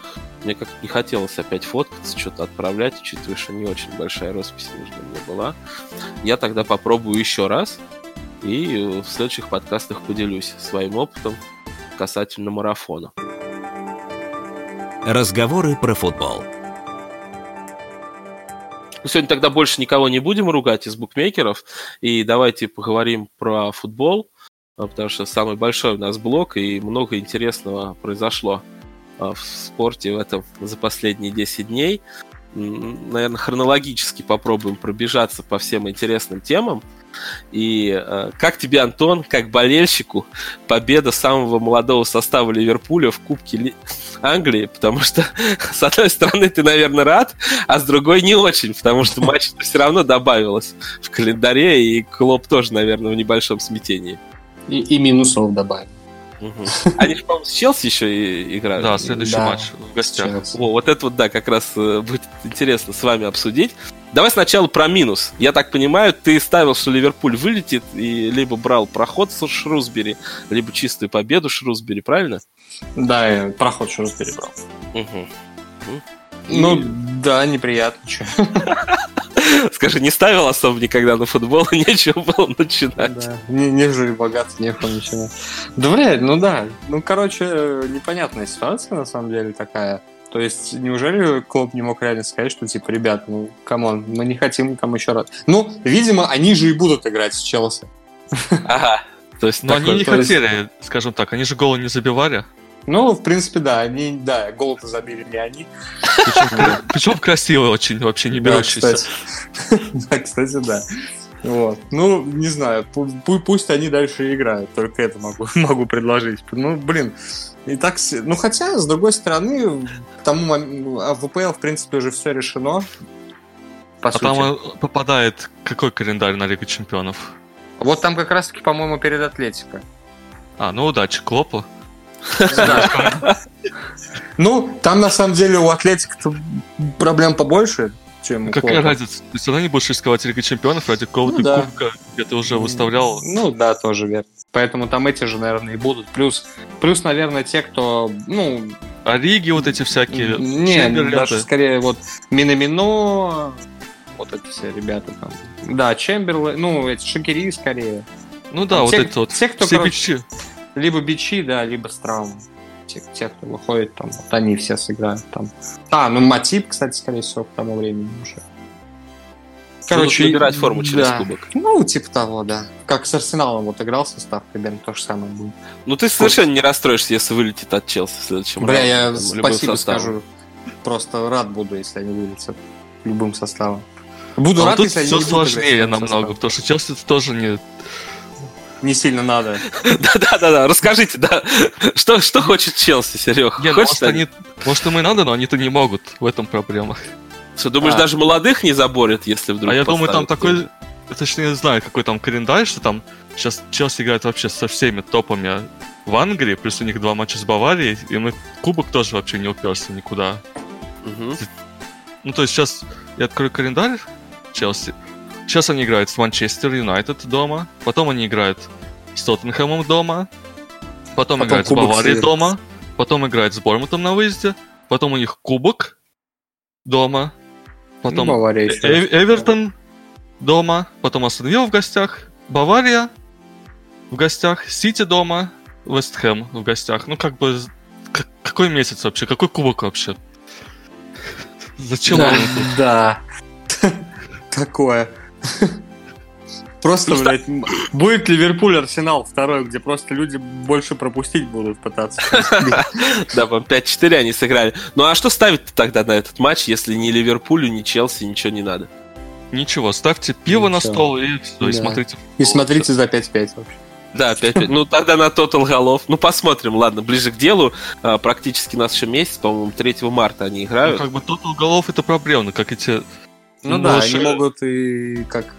мне как-то не хотелось опять фоткаться, что-то отправлять, учитывая, что не очень большая роспись между мной была. Я тогда попробую еще раз и в следующих подкастах поделюсь своим опытом касательно марафона. Разговоры про футбол. Ну, сегодня тогда больше никого не будем ругать из букмекеров, и давайте поговорим про футбол. А, потому что самый большой у нас блок, и много интересного произошло а, в спорте в этом за последние 10 дней. Наверное, хронологически попробуем пробежаться по всем интересным темам. И э, как тебе, Антон, как болельщику, победа самого молодого состава Ливерпуля в Кубке Ли... Англии? Потому что, с одной стороны, ты, наверное, рад, а с другой не очень, потому что матч все равно добавилось в календаре, и Клоп тоже, наверное, в небольшом смятении. И, и минусов добавим. Угу. Они же, по-моему, с Челси еще и играют. Да, следующий да. матч в гостях. О, вот это вот, да, как раз э, будет интересно с вами обсудить. Давай сначала про минус. Я так понимаю, ты ставил, что Ливерпуль вылетит, и либо брал проход с Шрусбери, либо чистую победу Шрусбери, правильно? Да, я проход Шрусбери брал. Угу. И... Ну, да, неприятно. Скажи, не ставил особо никогда на футбол, нечего было начинать. Да, не, не жили богат, нехуй начинать. Да, блядь, ну да. Ну, короче, непонятная ситуация, на самом деле, такая. То есть, неужели клуб не мог реально сказать, что, типа, ребят, ну, come on, мы не хотим там еще раз. Ну, видимо, они же и будут играть с Челси. Ага. То есть, но они не хотели, скажем так, они же голы не забивали. Ну, в принципе, да, они, да, гол забили не они. Причем красиво очень, вообще не берущийся. Да, кстати, да. Вот. Ну, не знаю, пусть они дальше играют, только это могу, могу предложить. Ну, блин, и так, ну хотя, с другой стороны, тому а в ВПЛ, в принципе, уже все решено. По а сути. там э, попадает какой календарь на Лигу Чемпионов? Вот там как раз-таки, по-моему, перед Атлетико. А, ну удачи, Клопу. Ну, там на самом деле у Атлетика проблем побольше, чем Какая разница? Ты все равно не будешь рисковать Лига Чемпионов ради какого-то ну, кубка, где ты уже выставлял. Ну да, тоже верно. Поэтому там эти же, наверное, и будут. Плюс, плюс, наверное, те, кто, ну... Лиги вот эти всякие? Не, даже скорее вот Минамино, вот эти все ребята там. Да, Чемберлен, ну, эти Шакири скорее. Ну да, там вот те, это вот. Те, кто, все короче, либо бичи, да, либо с травм. Те, те, кто выходит, там, вот они все сыграют там. А, ну Матип, кстати, скорее всего, к тому времени уже. Короче, выбирать форму через да. кубок. Ну, типа того, да. Как с Арсеналом вот играл состав, примерно то же самое будет. Ну, ты совершенно не расстроишься, если вылетит от Челси в следующем Бля, раунде. я там, спасибо скажу. Просто рад буду, если они вылетят любым составом. Буду а рад, если они все сложнее намного, потому что Челси тоже не не сильно надо. Да-да-да, расскажите, да. Что, что хочет Челси, Серег? Не, ну, может, они, может, им и надо, но они-то не могут. В этом проблема. Что, думаешь, а. даже молодых не заборят, если вдруг А я думаю, там такой... Точнее, не знаю, какой там календарь, что там сейчас Челси играет вообще со всеми топами в Англии, плюс у них два матча с Баварией, и мы кубок тоже вообще не уперся никуда. Угу. Ну, то есть сейчас я открою календарь Челси, Сейчас они играют с Манчестер Юнайтед дома, потом они играют с Тоттенхэмом дома, потом, потом играют с Баварией дома, потом играют с Бормутом на выезде, потом у них Кубок дома, потом ну, э Эвертон дома, потом Астон в гостях, Бавария в гостях, Сити дома, Вест Хэм в гостях. Ну, как бы, какой месяц вообще? Какой кубок вообще? Зачем да, Да. Такое. Просто, ну, блядь, будет Ливерпуль Арсенал второй, где просто люди больше пропустить будут пытаться. Да, по 5-4 они сыграли. Ну а что ставить тогда на этот матч, если ни Ливерпулю, ни Челси ничего не надо? Ничего, ставьте пиво на стол и все, и смотрите. И смотрите за 5-5 вообще. Да, 5-5. Ну, тогда на тотал голов. Ну, посмотрим, ладно, ближе к делу. А, практически у нас еще месяц, по-моему, 3 марта они играют. Ну, как бы тотал голов это проблемно, как эти... Ну, да, они могут и как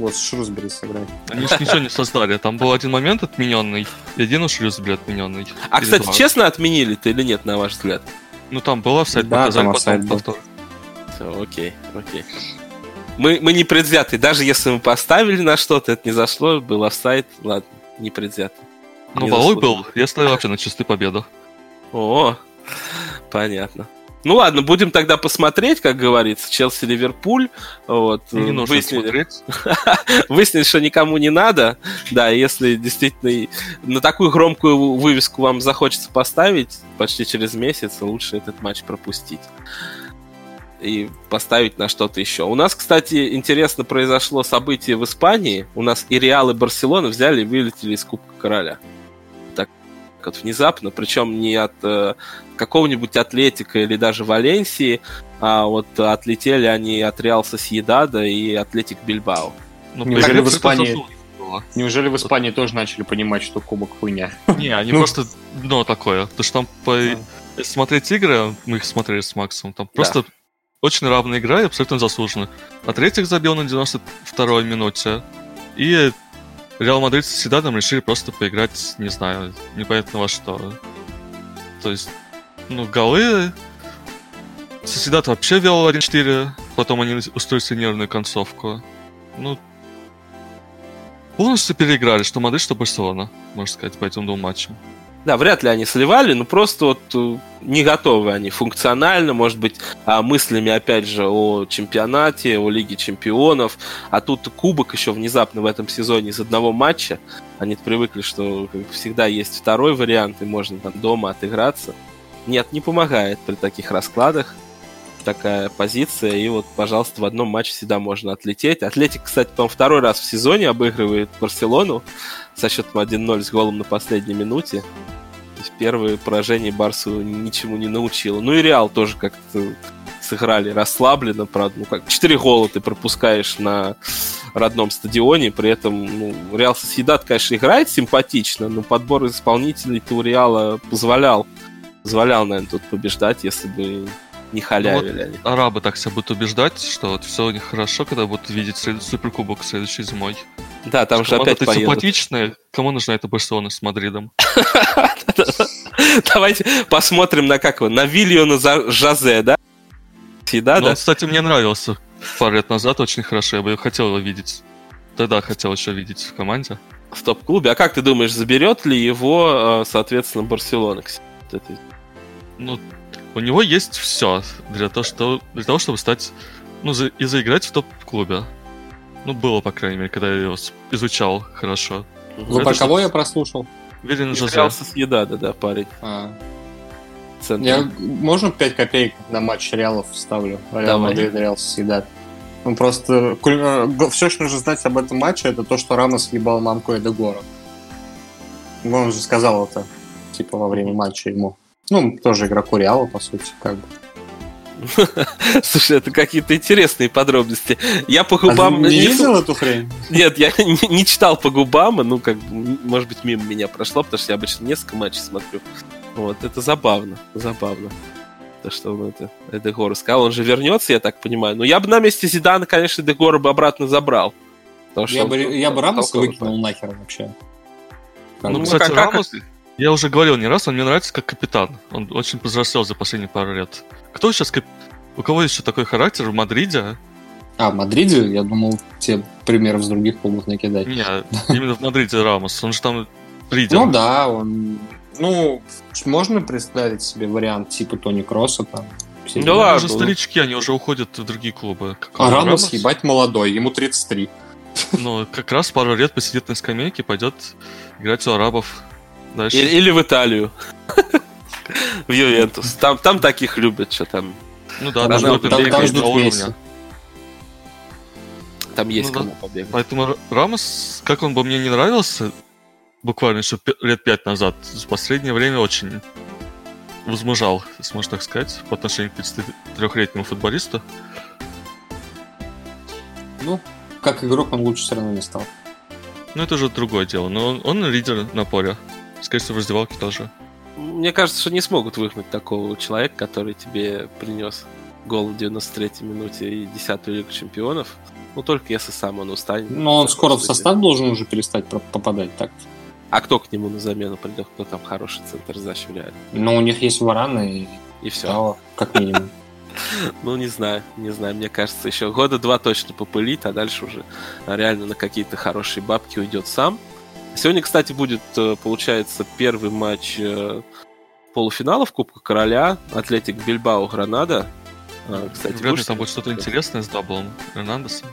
Вот с Шрусбери сыграть. Они же ничего не создали. Там был один момент отмененный, и один у Шрюсбери отмененный. А, кстати, два. честно отменили-то или нет, на ваш взгляд? Ну там был офсайд, Да, показали там потом повтор. Всё, окей, окей. Мы, мы не предвзяты. Даже если мы поставили на что-то, это не зашло, был офсайд, ладно, не предвзяты. Ну, заслуженно. был, я ставил вообще на чистую победу. О, понятно. Ну ладно, будем тогда посмотреть, как говорится, Челси-Ливерпуль. Вот, И не э, нужно выяснили, смотреть. выяснили, что никому не надо. Да, если действительно на такую громкую вывеску вам захочется поставить почти через месяц, лучше этот матч пропустить. И поставить на что-то еще. У нас, кстати, интересно произошло событие в Испании. У нас и Реал, и Барселона взяли и вылетели из Кубка Короля. Так вот внезапно, причем не от э, какого-нибудь Атлетика или даже Валенсии, а вот отлетели они от Реал Сосьедада и Атлетик Бильбао. Ну, Неужели в Испании- было. Неужели в Испании тоже начали понимать, что кубок хуйня? Не, они Ну. просто дно такое. Потому что там по... смотреть игры, мы их смотрели с Максом, там просто очень равная игра и абсолютно заслуженно. Атлетик забил на 92-й минуте, и Реал Мадрид с Сосьедадом решили просто поиграть, не знаю, непонятно во что. То есть, ну, голы... Соседат вообще вел 1-4, потом они устроили нервную концовку. Ну, полностью переиграли, что Мадрид, что Барселона, можно сказать, по этим двум матчам. Да, вряд ли они сливали, но просто вот э, не готовы они функционально, может быть, а, мыслями, опять же, о чемпионате, о Лиге чемпионов. А тут кубок еще внезапно в этом сезоне из одного матча. Они привыкли, что как всегда есть второй вариант, и можно там дома отыграться. Нет, не помогает при таких раскладах такая позиция, и вот, пожалуйста, в одном матче всегда можно отлететь. Атлетик, кстати, по второй раз в сезоне обыгрывает Барселону со счетом 1-0 с голом на последней минуте. То есть первое поражение Барсу ничему не научило. Ну и Реал тоже как-то сыграли расслабленно, правда. Ну как, 4 гола ты пропускаешь на родном стадионе, при этом ну, Реал Соседат, конечно, играет симпатично, но подбор исполнителей-то у Реала позволял, позволял, наверное, тут побеждать, если бы не халявили они. Арабы так себя будут убеждать, что вот все у них хорошо, когда будут видеть суперкубок следующей зимой. Да, там же опять поедут. симпатичная, кому нужна эта Барселона с Мадридом? Давайте посмотрим на как его, на Вильона за Жозе, да? Ну, да? он, кстати, мне нравился пару лет назад очень хорошо, я бы хотел его видеть. Тогда хотел еще видеть в команде. в топ-клубе. А как ты думаешь, заберет ли его, э, соответственно, Барселона? Ну, у него есть все для того, что, для того чтобы стать, ну, за- и заиграть в топ-клубе. Ну, было, по крайней мере, когда я его с- изучал хорошо. Вы Это про кого я прослушал? Верен Из Жозе. Реал Сосьедада, да, парень. А, Центр. Я, можно 5 копеек на матч Реалов вставлю? Реал. Мадрид, Реал Сосьедад. Ну, просто все, что нужно знать об этом матче, это то, что Рамос ебал мамку Эдегора. Ну, Он же сказал это, типа, во время матча ему. Ну, тоже игроку Реала, по сути, как бы. Слушай, это какие-то интересные подробности. Я по А ты губам... не не видел эту хрень? Нет, я не, не читал по губам, ну, как бы, может быть, мимо меня прошло, потому что я обычно несколько матчей смотрю. Вот, это забавно, забавно. То, что он это Эдегору сказал, он же вернется, я так понимаю. Но я бы на месте Зидана, конечно, Эдегора бы обратно забрал. Потому что Я он- бы, я бы Рамоса выкинул нахер вообще. Ну, кстати, Рамос, я уже говорил не раз, он мне нравится как капитан. Он очень повзрослел за последние пару лет. Кто сейчас... кап- У кого еще такой характер в Мадриде? А, в Мадриде, я думал, тебе примеров с других клубов накидать. Не, именно в Мадриде Рамос. Он же там лидер. Ну да, он... Ну, можно представить себе вариант типа Тони Кросса там. Да дела. ладно. Уже старички, они уже уходят в другие клубы. Как А он, Рамос, ебать, молодой, ему 33. Ну, как раз пару лет посидит на скамейке, пойдет играть у арабов. Дальше. Или, или в Италию. В Ювентус. Там, там таких любят, что там. Ну да, Там ждут- Опен там- есть ждут есть Ну да. кому побегать. Поэтому Рамос, как он бы мне не нравился, буквально еще лет пять назад, в последнее время очень возмужал, если можно так сказать, по отношению к 33-летнему футболисту. Ну, как игрок он лучше все равно не стал. Но это уже другое дело. Но он, он лидер на поле. Скорее всего, в раздевалке тоже. Мне кажется, что не смогут выгнать такого человека, который тебе принес гол в 93-й минуте и 10-ю Лигу Чемпионов. Ну, только если сам он устанет. Но он скоро в состав должен уже перестать попадать так. А кто к нему на замену придет? Кто там хороший центр защищает? Ну, у них есть Вараны и, и все. как минимум. Ну, не знаю, не знаю. Мне кажется, еще года два точно попылит, а дальше уже реально на какие-то хорошие бабки уйдет сам. Сегодня, кстати, будет, э, получается, первый матч э, полуфиналов Кубка Короля. Атлетик Бильбао Гранада. А, кстати, Вряд ли там будет что-то интересное с даблом Эрнандеса.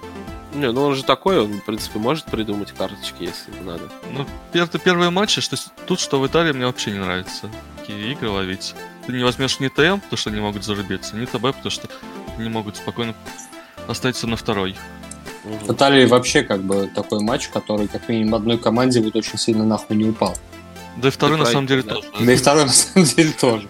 Не, ну он же такой, он, в принципе, может придумать карточки, если надо. Ну, это первые матчи, что тут, что в Италии, мне вообще не нравится. Такие игры ловить. Ты не возьмешь ни ТМ, потому что они могут зарубиться, ни ТБ, потому что не могут спокойно остаться на второй. В Италии вообще как бы такой матч, который как минимум одной команде будет очень сильно нахуй не упал. Да и второй, на самом деле, тоже. Да и второй, на самом деле, тоже.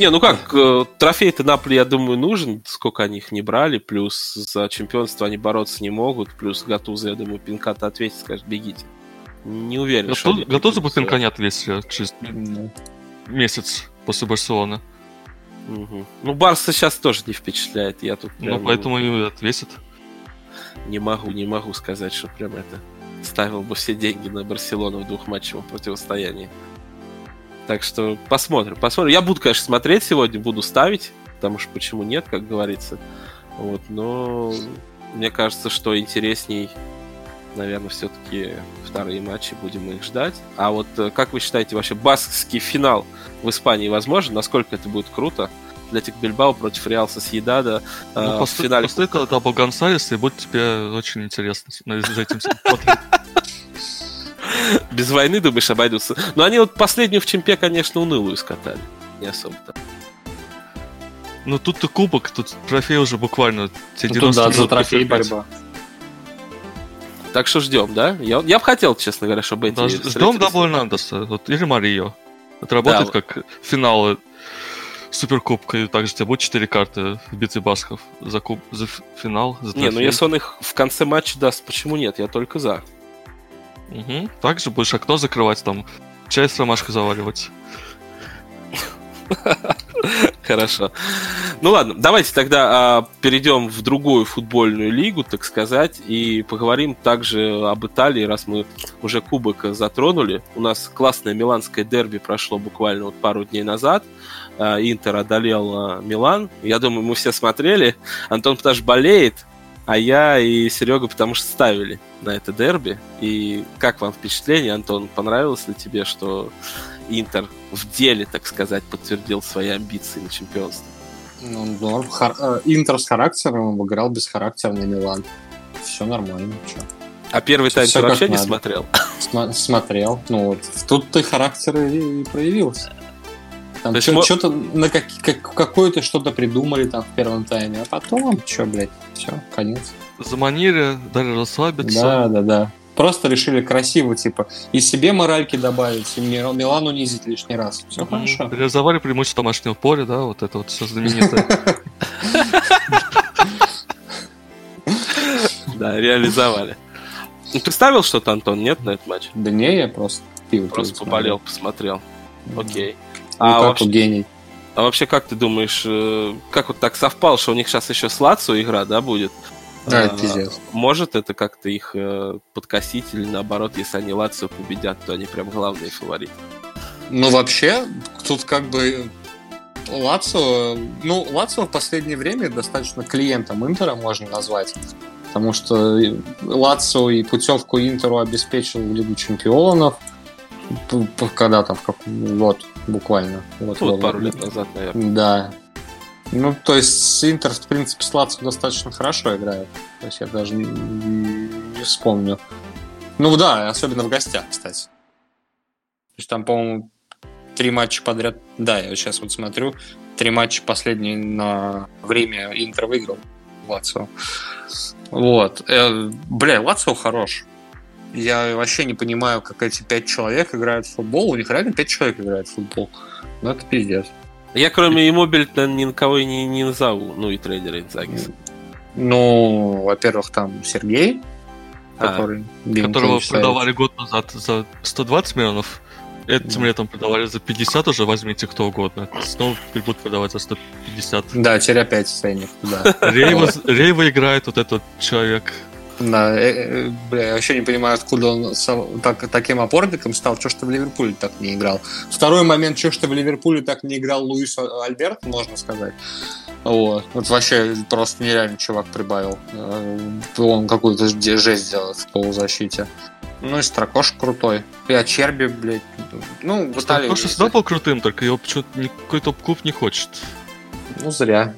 Не, ну как, э, трофей-то Наполи, я думаю, нужен, сколько они их не брали, плюс за чемпионство они бороться не могут, плюс Гатуза, я думаю, пинка-то ответит, скажет, бегите. Не уверен, Гату... что... Гатуза бы пинка не ответили через да. месяц после Барселоны. Угу. Ну, Барса сейчас тоже не впечатляет, я тут... Ну, поэтому и отвесит. Не могу, не могу сказать, что прям это ставил бы все деньги на Барселону в двухматчевом противостоянии. Так что посмотрим, посмотрим. Я буду, конечно, смотреть сегодня, буду ставить, потому что почему нет, как говорится. Вот, но мне кажется, что интересней, наверное, все-таки вторые матчи, будем их ждать. А вот э, как вы считаете, вообще баскский финал в Испании возможен? Насколько это будет круто? Атлетик Бильбао против Реал Соседада ну, э, в финале. Этого double Гонсалес, и будет тебе очень интересно за этим смотреть. Без войны, думаешь, обойдутся? Но они вот последнюю в чемпе, конечно, унылую скатали. Не особо там. Ну тут-то кубок, тут трофей уже буквально. Ну, да, за трофей борьба. Так что ждем, да? Я, я бы хотел, честно говоря, чтобы эти... Да, ждем double Эрнандеса, вот, или Марио. Это работает да. как финалы Суперкубка, и также у тебя будет 4 карты в битве басков за, куб, за финал, за трофей. Не, ну если он их в конце матча даст, почему нет? Я только за. Угу. Также будешь окно закрывать, там чай с ромашкой заваливать. Хорошо. Ну ладно, давайте тогда а, перейдем в другую футбольную лигу, так сказать, и поговорим также об Италии, раз мы уже кубок затронули. У нас классное миланское дерби прошло буквально вот пару дней назад. А, Интер одолел а, Милан. Я думаю, мы все смотрели. Антон потому что болеет, а я и Серега потому что ставили на это дерби. И как вам впечатление, Антон? Понравилось ли тебе, что Интер в деле, так сказать, подтвердил свои амбиции на чемпионство? Ну, норм. Хар... Э, Интер с характером обыграл бесхарактерный Милан. Все нормально, что. А первый тайм ты вообще не надо. смотрел? См- смотрел. Ну вот, тут ты характер и проявился. Там что, есть... что-то на как, как, какое-то что-то придумали там в первом тайме, а потом, что, блядь, все, конец. Заманили, дали расслабиться. Да, да, да. Просто решили красиво, типа, и себе моральки добавить, и Милан унизить лишний раз. Все mm-hmm. хорошо. Реализовали преимущество домашнего поля, да, вот это вот все знаменитое. Да, реализовали. Ну, ты ставил что-то, Антон, нет, на этот матч? Да не, я просто Просто поболел, посмотрел. Окей. Ну, а как вообще, гений. А вообще, как ты думаешь, э, как вот так совпало, что у них сейчас еще с Лацо игра, да, будет? Да, а, пиздец. Может это как-то их э, подкосить или наоборот, если они Лацио победят, то они прям главные фавориты? Ну, вообще, тут как бы Лацио, ну, Лацио в последнее время достаточно клиентом Интера можно назвать, потому что Лацио и путевку Интеру обеспечил в Лигу Чемпионов, когда там, в каком год буквально. Вот, вот, вот пару лет назад, наверное. Да, ну, то есть Интер, в принципе, с Лацио достаточно хорошо играет. То есть я даже не, не вспомню. Ну да, особенно в гостях, кстати. То есть там, по-моему, три матча подряд. Да, я сейчас вот смотрю. Три матча последние на время Интер выиграл Лацио. Вот. Э, бля, Лацио хорош. Я вообще не понимаю, как эти пять человек играют в футбол. У них реально пять человек играет в футбол. Ну, это пиздец. Я кроме Immobile никого не, не назову, ну и трейдера Инзагиса. Ну, во-первых, там Сергей, а, который... Которого продавали год назад за 120 миллионов. Этим летом продавали за 50 уже, возьмите кто угодно. Снова будут продавать за 150. Да, теперь опять ценник, да. Рейва, Рейва играет вот этот человек, Да, э, э, бля, я вообще не понимаю, откуда он сам- так, таким опорником стал, что ж ты в Ливерпуле так не играл. Второй момент, что ж ты в Ливерпуле так не играл Луис Альберт, можно сказать. Вот. Вот вообще просто нереально чувак прибавил. Э, Он какую-то жесть делает в полузащите. Ну и Строкош крутой. И Ачерби, блядь. Ну, в Италии... Что всегда был крутым, только его почему-то никакой топ-клуб не хочет. Ну, зря.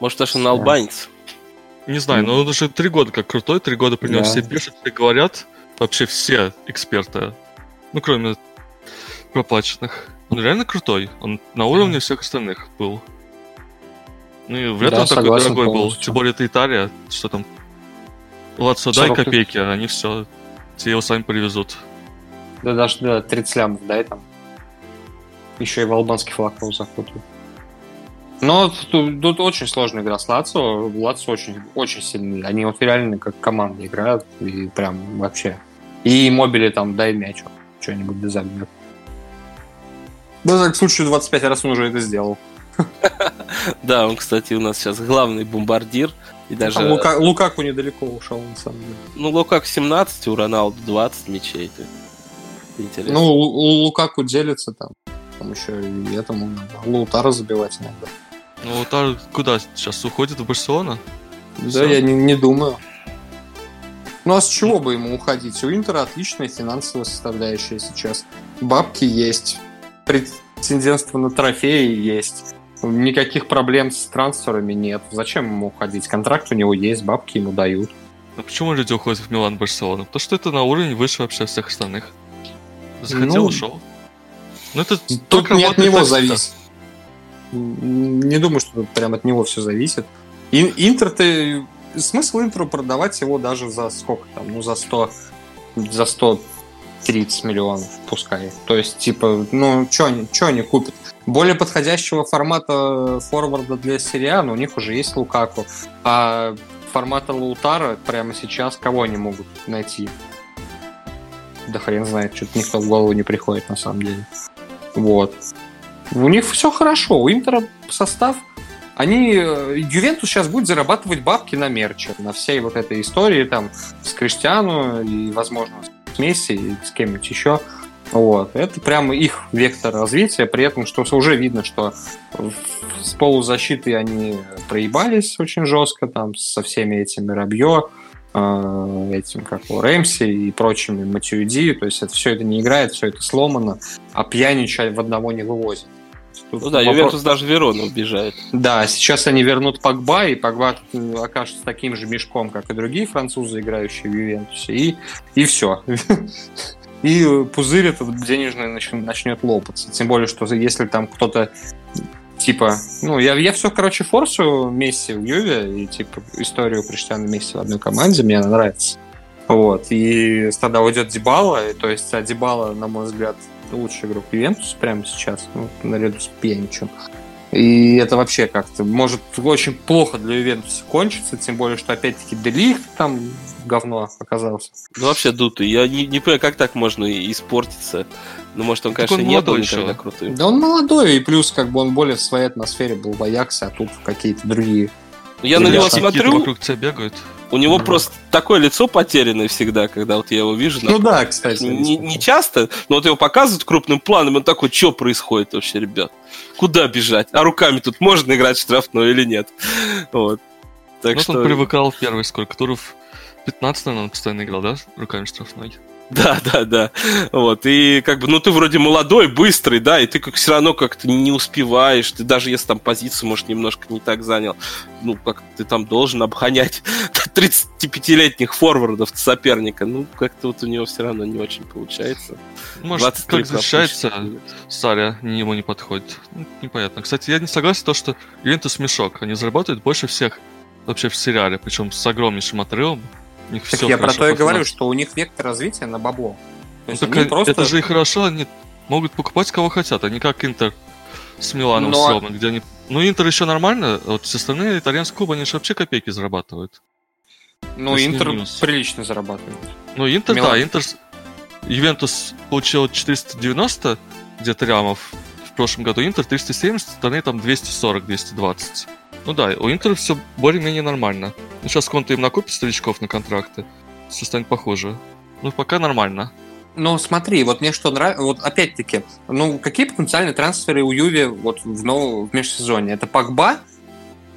Может, что он албанец. Не знаю, но он уже три года как крутой, три года про него Да. все пишут, все говорят, вообще все эксперты, ну, кроме проплаченных. Он реально крутой, он на уровне всех остальных был. Ну и вряд ли Да, он такой дорогой был. полностью. Тем более это Италия, что там... Лацо, дай 40 тысяч. копейки, а они все, все его сами привезут. Да даже да, 30 лямов, дай там. Еще и в албанский флаг его закутают. Но тут, тут очень сложная игра с Лацо. Лацо очень, очень сильные. Они вот реально как команда играют. И прям вообще. И мобили там дай мяч. Что-нибудь да забьет. Да, так в случае 25 раз он уже это сделал. Да, он, кстати, у нас сейчас главный бомбардир. И даже, Там Лука- Лукаку недалеко ушел, на самом деле. ну, Лукак 17, у Роналду 20 мячей. Интересно. Ну, у Лукаку делится там. Там еще и этому надо. Лутара забивать иногда. Ну, Лутар куда сейчас уходит в Барселону? Да, Всё. я не, не думаю. Ну а с чего бы ему уходить? У Интера отличная финансовая составляющая сейчас. Бабки есть. Претендентство на трофеи есть. Никаких проблем с трансферами нет. Зачем ему уходить? Контракт у него есть, бабки ему дают. Ну почему люди уходят в Милан, Барселону? Потому что это на уровень выше вообще всех остальных. Захотел, Ну, ушел. Ну это Тут так не от него зависит. Не думаю, что прям от него все зависит. Ин- Интер ты смысл Интеру продавать его даже за сколько там, ну за 100, за 130 миллионов, пускай. То есть, типа, ну, что они, чё они купят? Более подходящего формата форварда для серия, но у них уже есть Лукаку. А формата Лаутара прямо сейчас кого они могут найти? Да хрен знает, что-то никто в голову не приходит на самом деле. Вот. У них все хорошо. У Интера состав они, э, Ювентус сейчас будет зарабатывать бабки на мерче, на всей вот этой истории там с Криштиану и, возможно, с Месси и с кем-нибудь еще. Вот. Это прямо их вектор развития, при этом, что уже видно, что с полузащитой они проебались очень жестко, там, со всеми этими Рабье, э, этим, как его, Рэмси и прочими Матюиди, то есть это все это не играет, все это сломано, а пьянича в одного не вывозит. Тут Ну да, вопрос- Ювентус даже Верону убежает. да, сейчас они вернут Погба, и Погба э, окажется таким же мешком, как и другие французы, играющие в Ювентусе, и, и все. И э, пузырь этот денежный нач- начнет лопаться. Тем более, что если там кто-то типа, ну, я, я все, короче, форсую Месси в Юве, и типа историю Криштиана Месси в одной команде, мне она нравится. Вот, и тогда уйдет Дебала, то есть, а Дебала, на мой взгляд, лучший игрок Ювентуса прямо сейчас, ну, наряду с Пьяничем. И это вообще как-то может очень плохо для Ювентуса кончиться, тем более, что опять-таки Делихт там говно оказался. Ну вообще дутый. Я не, не понимаю, как так можно и- испортиться. Ну, может, он, Так конечно, он не был никогда крутым. Да он молодой, и плюс как бы он более в своей атмосфере был в Аяксе, а тут какие-то другие. Я на него смотрю, вокруг тебя бегают. у него Мгм. просто такое лицо потерянное всегда, когда вот я его вижу. Ну на- да, кстати. не, не часто, но вот его показывают крупным планом, он такой, что происходит вообще, ребят? Куда бежать? А руками тут можно играть в штрафной или нет? Вот. Так ну, что... он привыкал в первый сколько туров? 15, наверное, он постоянно играл, да? Руками штрафной. Да, да, да. Вот. И как бы, ну ты вроде молодой, быстрый, да, и ты как все равно как-то не успеваешь. Ты даже если там позицию, может, немножко не так занял, ну, как ты там должен обгонять 35-летних форвардов соперника. Ну, как-то вот у него все равно не очень получается. Может, 23 как защищается, не ему не подходит. Ну, непонятно. Кстати, я не согласен то, что Ювентус мешок. Они зарабатывают больше всех вообще в сериале, причем с огромнейшим отрывом. У них Так всё я про то и говорю, что у них вектор развития на бабло. То Ну, есть так они это просто... же и хорошо, они могут покупать кого хотят, а не как Интер с Миланом Но- условно, где они... Ну, Интер еще нормально, а вот все остальные итальянские клубы, они же вообще копейки зарабатывают. Ну, Интер прилично зарабатывает. Ну, Интер, Милан. да, Интер... Ювентус получил 490 где-то лямов в прошлом году, Интер 370, остальные там 240-220. Ну да, у Интера все более-менее нормально. Ну, сейчас Конте им накупит старичков на контракты, все станет похоже. Ну, пока нормально. Но смотри, вот мне что нравится, вот опять-таки, ну, какие потенциальные трансферы у Юви вот в, новом, в межсезонье? Это Пакба,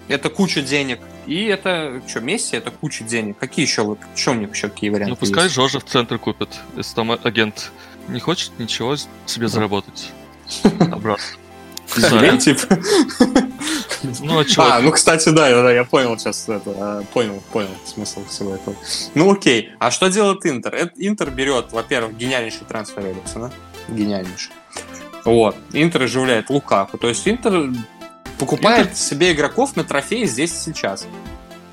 это куча денег, и это, что, Месси, это куча денег. Какие еще, вот, что у них еще какие варианты Ну, пускай есть? Жоржа в центр купит, если там агент не хочет ничего себе заработать. Обратно. Зелень, типа? Ну, а чё? А, ну, кстати, да, да, да, я понял сейчас это, а, понял, понял смысл всего этого. Ну, окей, а что делает Интер? Интер берет, во-первых, гениальнейший трансфер Эриксона, гениальнейший. Вот, Интер оживляет Лукаку, то есть Интер покупает себе игроков на трофей здесь и сейчас.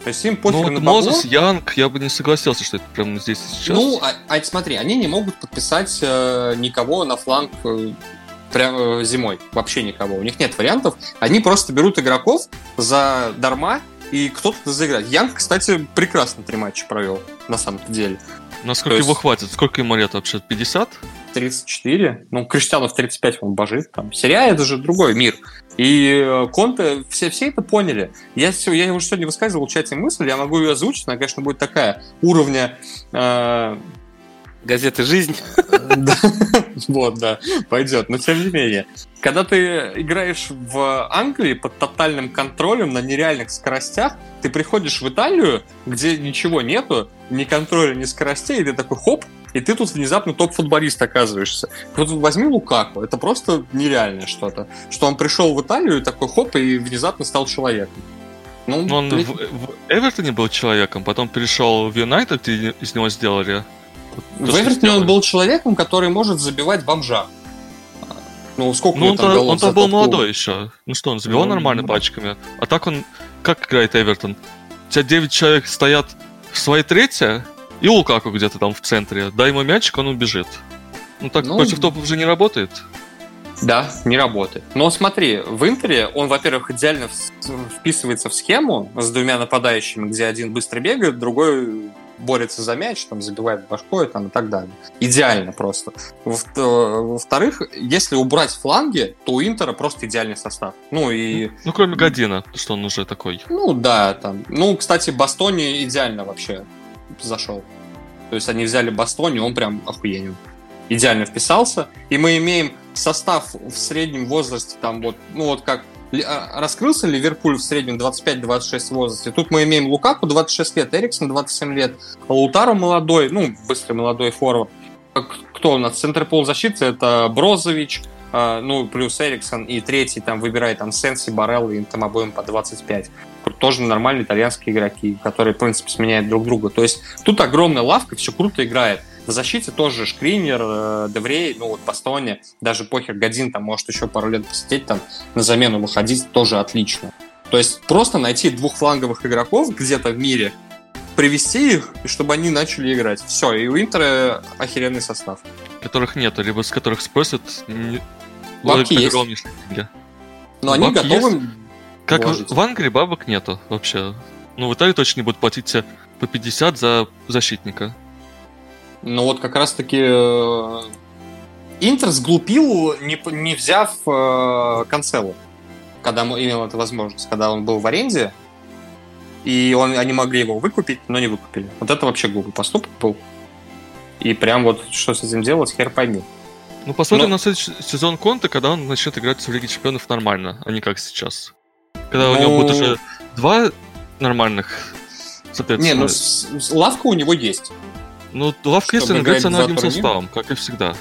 То есть им Ну, похер вот на. Мозес, Янг, я бы не согласился, что это прямо здесь и сейчас. Ну, а, а смотри, они не могут подписать э, никого на фланг э, прямо зимой. Вообще никого. У них нет вариантов. Они просто берут игроков за дарма, и кто-то заиграет. Янг, кстати, прекрасно три матча провел, на самом-то деле. Насколько то есть- его хватит? Сколько ему лет вообще? 50? 34. Ну, Криштиану в 35 он божит. Там. Серия это же другой мир. И э, Конте, все, все это поняли. Я, всё- я уже сегодня высказывал в чате мысль, я могу ее озвучить, она, конечно, будет такая уровня э, Газеты «Жизнь». Вот, да, пойдет. Но тем не менее, когда ты играешь в Англии под тотальным контролем на нереальных скоростях, ты приходишь в Италию, где ничего нету, ни контроля, ни скоростей, и ты такой хоп, и ты тут внезапно топ-футболист оказываешься. Вот возьми Лукаку, это просто нереальное что-то. Что он пришел в Италию и такой хоп, и внезапно стал человеком. Ну, Ну, он блин, в, в Эвертоне был человеком, потом перешел в Юнайтед, и из него сделали. В Эвертоне он был человеком, который может забивать бомжа. Ну, сколько Ну, он, там голов он за там был молодой еще. Ну что, он забивал Ну, нормально ну. пачками. А так он... Как играет Эвертон? У тебя 9 человек стоят в своей третье, и Лукаку где-то там в центре. Дай ему мячик, он убежит. Ну так Ну, против топов же не работает. Да, не работает. Но смотри, в Интере он, во-первых, идеально вписывается в схему с двумя нападающими, где один быстро бегает, другой борется за мяч, там, забивает башкой там, и так далее. Идеально просто. Э, Во-вторых, если убрать фланги, то у Интера просто идеальный состав. Ну и, Ну, кроме Година, что он уже такой. ну да, там. Ну, кстати, Бастони идеально вообще зашел. То есть они взяли Бастони, он прям охуенен. Идеально вписался. И мы имеем состав в среднем возрасте, там вот, ну вот как раскрылся Ливерпуль в среднем 25-26 в возрасте. Тут мы имеем Лукаку 26 лет, Эриксон 27 лет, Лаутаро молодой, ну, быстрый молодой форвард. Как- Кто у нас? Центр полузащиты это Брозович, а, ну, плюс Эриксон, и третий там выбирает там Сенси, Барелло, им там обоим по 25. Тут тоже нормальные итальянские игроки, которые, в принципе, сменяют друг друга. То есть тут огромная лавка, все круто играет. В защите тоже Шкринер, э, Деврей, ну вот Бастоне, даже похер, Годин там может еще пару лет посидеть, там на замену выходить, тоже отлично. То есть просто найти двух фланговых игроков где-то в мире, привести их, и чтобы они начали играть. Все, и у Интера охеренный состав. Которых нету, либо с которых спросят не... Бабки есть. деньги. Но они Бабки готовы... Как в, вложить. в Англии бабок нету вообще. Ну, в Италии точно не будут платить по 50 за защитника. Но вот как раз-таки э, Интер сглупил, не, не взяв э, Канцелу, когда м- имел эту возможность, когда он был в аренде, и он, они могли его выкупить, но не выкупили. Вот это вообще глупый поступок был. И прям вот что с этим делать, хер пойми. Ну, посмотрим Но- на следующий сезон Конта, когда он начнет играть в Лиге Чемпионов нормально, а не как сейчас. Когда у Ну- него будет уже два нормальных Не, соответственно. ну с- с- лавка у него есть. Ну, чтобы он играет два одним составом, как и всегда.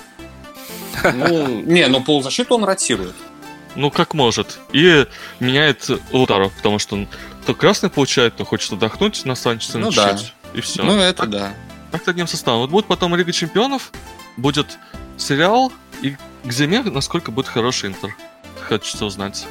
Ну, не, ну полузащиту он ротирует. Ну, как может. И меняет Лутару, потому что он то красный получает, то хочет отдохнуть на Санчеса Ну чуть-чуть. И все. это да. Как-то одним составом. Вот будет потом Лига Чемпионов, будет сериал, и к зиме насколько будет хороший Интер. Хочется узнать.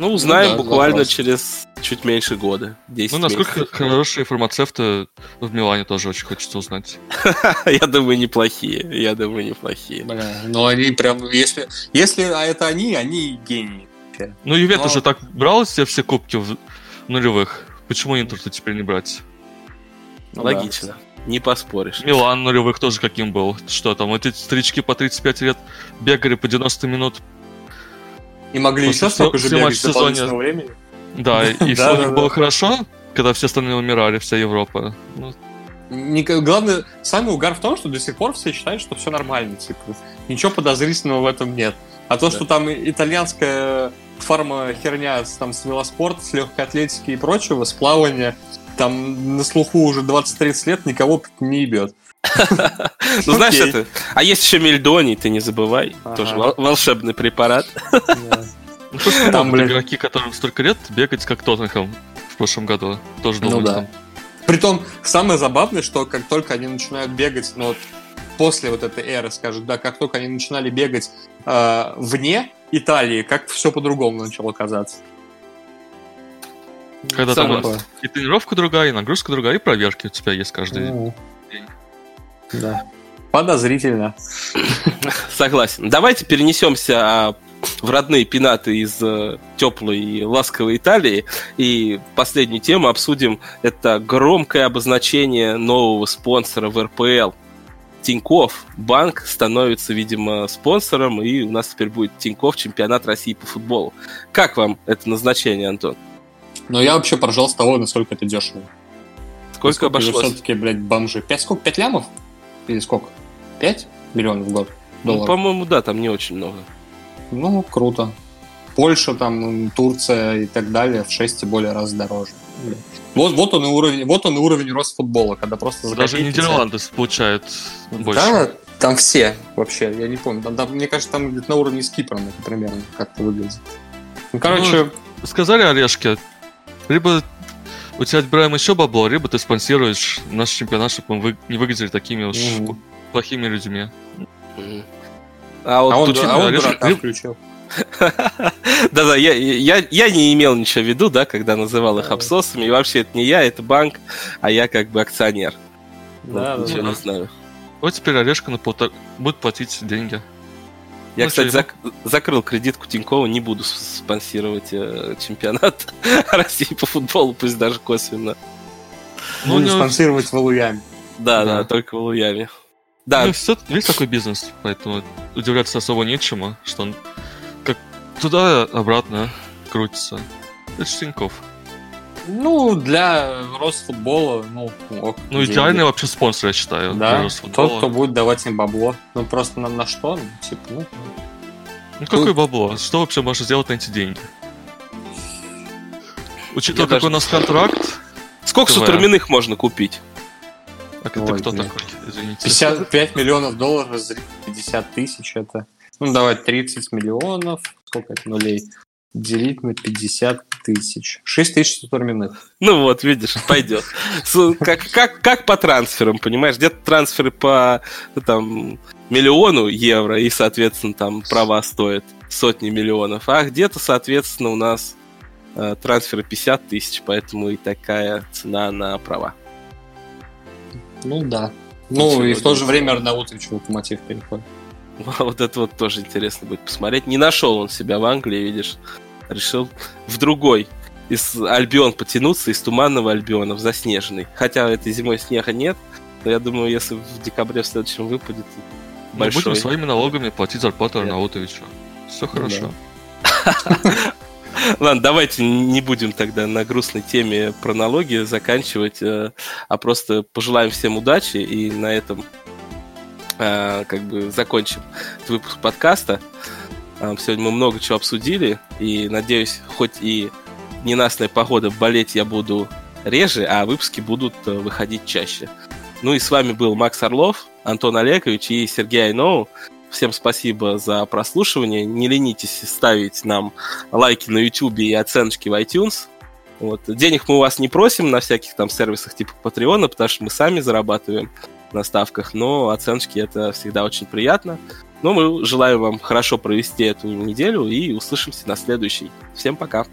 Ну, узнаем да, буквально вопрос. через чуть меньше года. 10 Ну, насколько месяцев. хорошие фармацевты в Милане тоже очень хочется узнать. Я думаю, неплохие. Я думаю, неплохие. Ну они прям, если, если а это они, они гении. Ну, Ювентус Но- же так брал себе все кубки в нулевых. Почему Интер-то теперь не брать? Ну. Логично. Не поспоришь. Милан нулевых тоже каким был. Что там, эти старички по 35 лет бегали по 90 минут. И могли После еще столько же бегать матча дополнительного времени. Да, и все у них было хорошо, когда все остальные умирали, вся Европа. Ну, Не- главное, самый угар в том, что до сих пор все считают, что все нормально, типа. Ничего подозрительного в этом нет. А то, Да. что там итальянская фарма херня там, с велоспорта, с легкой атлетики и прочего, с плавания, там на слуху уже 20-30 лет никого не ебет. Ну, знаешь, это... А есть еще мельдоний, ты не забывай. Тоже вол- волшебный препарат. ну Там, там, блин. игроки, которым столько лет, бегать как Тоттенхэм в прошлом году. Тоже Ну думаю. да. Притом, самое забавное, что как только они начинают бегать, ну вот после вот этой эры, скажем, да, как только они начинали бегать э, вне Италии, как все по-другому начало казаться. Когда там Согласен. Такое. и тренировка другая, и нагрузка другая, и проверки у тебя есть каждый день. Ну, Да. Подозрительно. Согласен. Давайте перенесемся а, в родные пенаты из э, теплой и ласковой Италии и последнюю тему обсудим. Это громкое обозначение нового спонсора в РПЛ. Тиньков банк становится, видимо, спонсором, и у нас теперь будет Тиньков чемпионат России по футболу. Как вам это назначение, Антон? Но я вообще поржал с того, насколько это дешево. Сколько обошлось? Все-таки, блядь, бомжи. Пять сколько? Пять лямов? Или сколько? Пять миллионов в год? Ну, Долларов. по-моему, да, там не очень много. Ну, круто. Польша, там, Турция и так далее в 6 и более раз дороже. Вот, вот он и уровень, вот он и уровень Росфутбола, когда просто за Даже Нидерланды получают тебя- больше. Да, там все вообще, я не помню. Там, там, мне кажется, там где-то на уровне с Кипром это примерно как-то выглядит. Ну, короче, Сказали Олежке, либо у тебя отбираем еще бабло, либо ты спонсируешь наш чемпионат, чтобы мы вы- не выглядели такими уж Мгм. плохими людьми. Мгм. А вот а он, а он Режим- дурака режим- включил. Да-да, я, я, я не имел ничего в виду, да, когда называл их абсосами. И вообще это не я, это банк, а я как бы акционер. Да, Вот, да, ничего да. не знаю. Вот теперь Олежка на полтора... будет платить деньги. Я, Ну, кстати, зак- закрыл кредитку Тинькова, не буду спонсировать э, чемпионат России по футболу, пусть даже косвенно. Ну, Будем у него- спонсировать Валуями. Да, да, Да. только в Луяме. Да, Ну, всё- весь такой бизнес, поэтому удивляться особо нечему, что он как туда-обратно крутится. Это ж Тинькофф. Ну, для Росфутбола, ну, ок, Ну, деньги. идеальный вообще спонсор, я считаю. Да, тот, кто будет давать им бабло. Ну, просто на, на что? Ну, типа, ну, Ну, какое бабло? Что вообще можно сделать на эти деньги? Учитывая, Я какой даже- у нас контракт, сколько ТВ. Сутурминых можно купить? а ты Ой, кто блин. такой? Извините. 55 миллионов долларов, на 50 тысяч, это... Ну, давай 30 миллионов, сколько это нулей? Делить на 50 тысяч. 6 тысяч сутурминых. Ну вот, видишь, пойдет. Как, как, как по трансферам, понимаешь? Где-то трансферы по ну, там, миллиону евро, и, соответственно, там права стоят сотни миллионов. А где-то, соответственно, у нас э, трансферы 50 тысяч, поэтому и такая цена на права. Ну, да. Ну, Ничего и в то же время Арнаутович в Локомотив переходит. Вот это вот тоже интересно будет посмотреть. Не нашел он себя в Англии, видишь. Решил в другой из Альбион потянуться, из туманного Альбиона в заснеженный. Хотя этой зимой снега нет, но я думаю, если в декабре в следующем выпадет Мы большой... будем своими налогами платить зарплату. Арнаутовичу. Все хорошо. Ладно, давайте не будем тогда на грустной теме про налоги заканчивать, э, а просто пожелаем всем удачи и на этом э, как бы закончим выпуск подкаста. Э, Сегодня мы много чего обсудили, и надеюсь, хоть и ненастная погода, болеть я буду реже, а выпуски будут э, выходить чаще. Ну и с вами был Макс Орлов, Антон Олегович и Сергей Айноу. Всем спасибо за прослушивание. Не ленитесь ставить нам лайки на YouTube и оценочки в iTunes. Вот. Денег мы у вас не просим на всяких там сервисах типа Патреона, потому что мы сами зарабатываем на ставках, но оценочки это всегда очень приятно. Но мы желаем вам хорошо провести эту неделю и услышимся на следующей. Всем пока!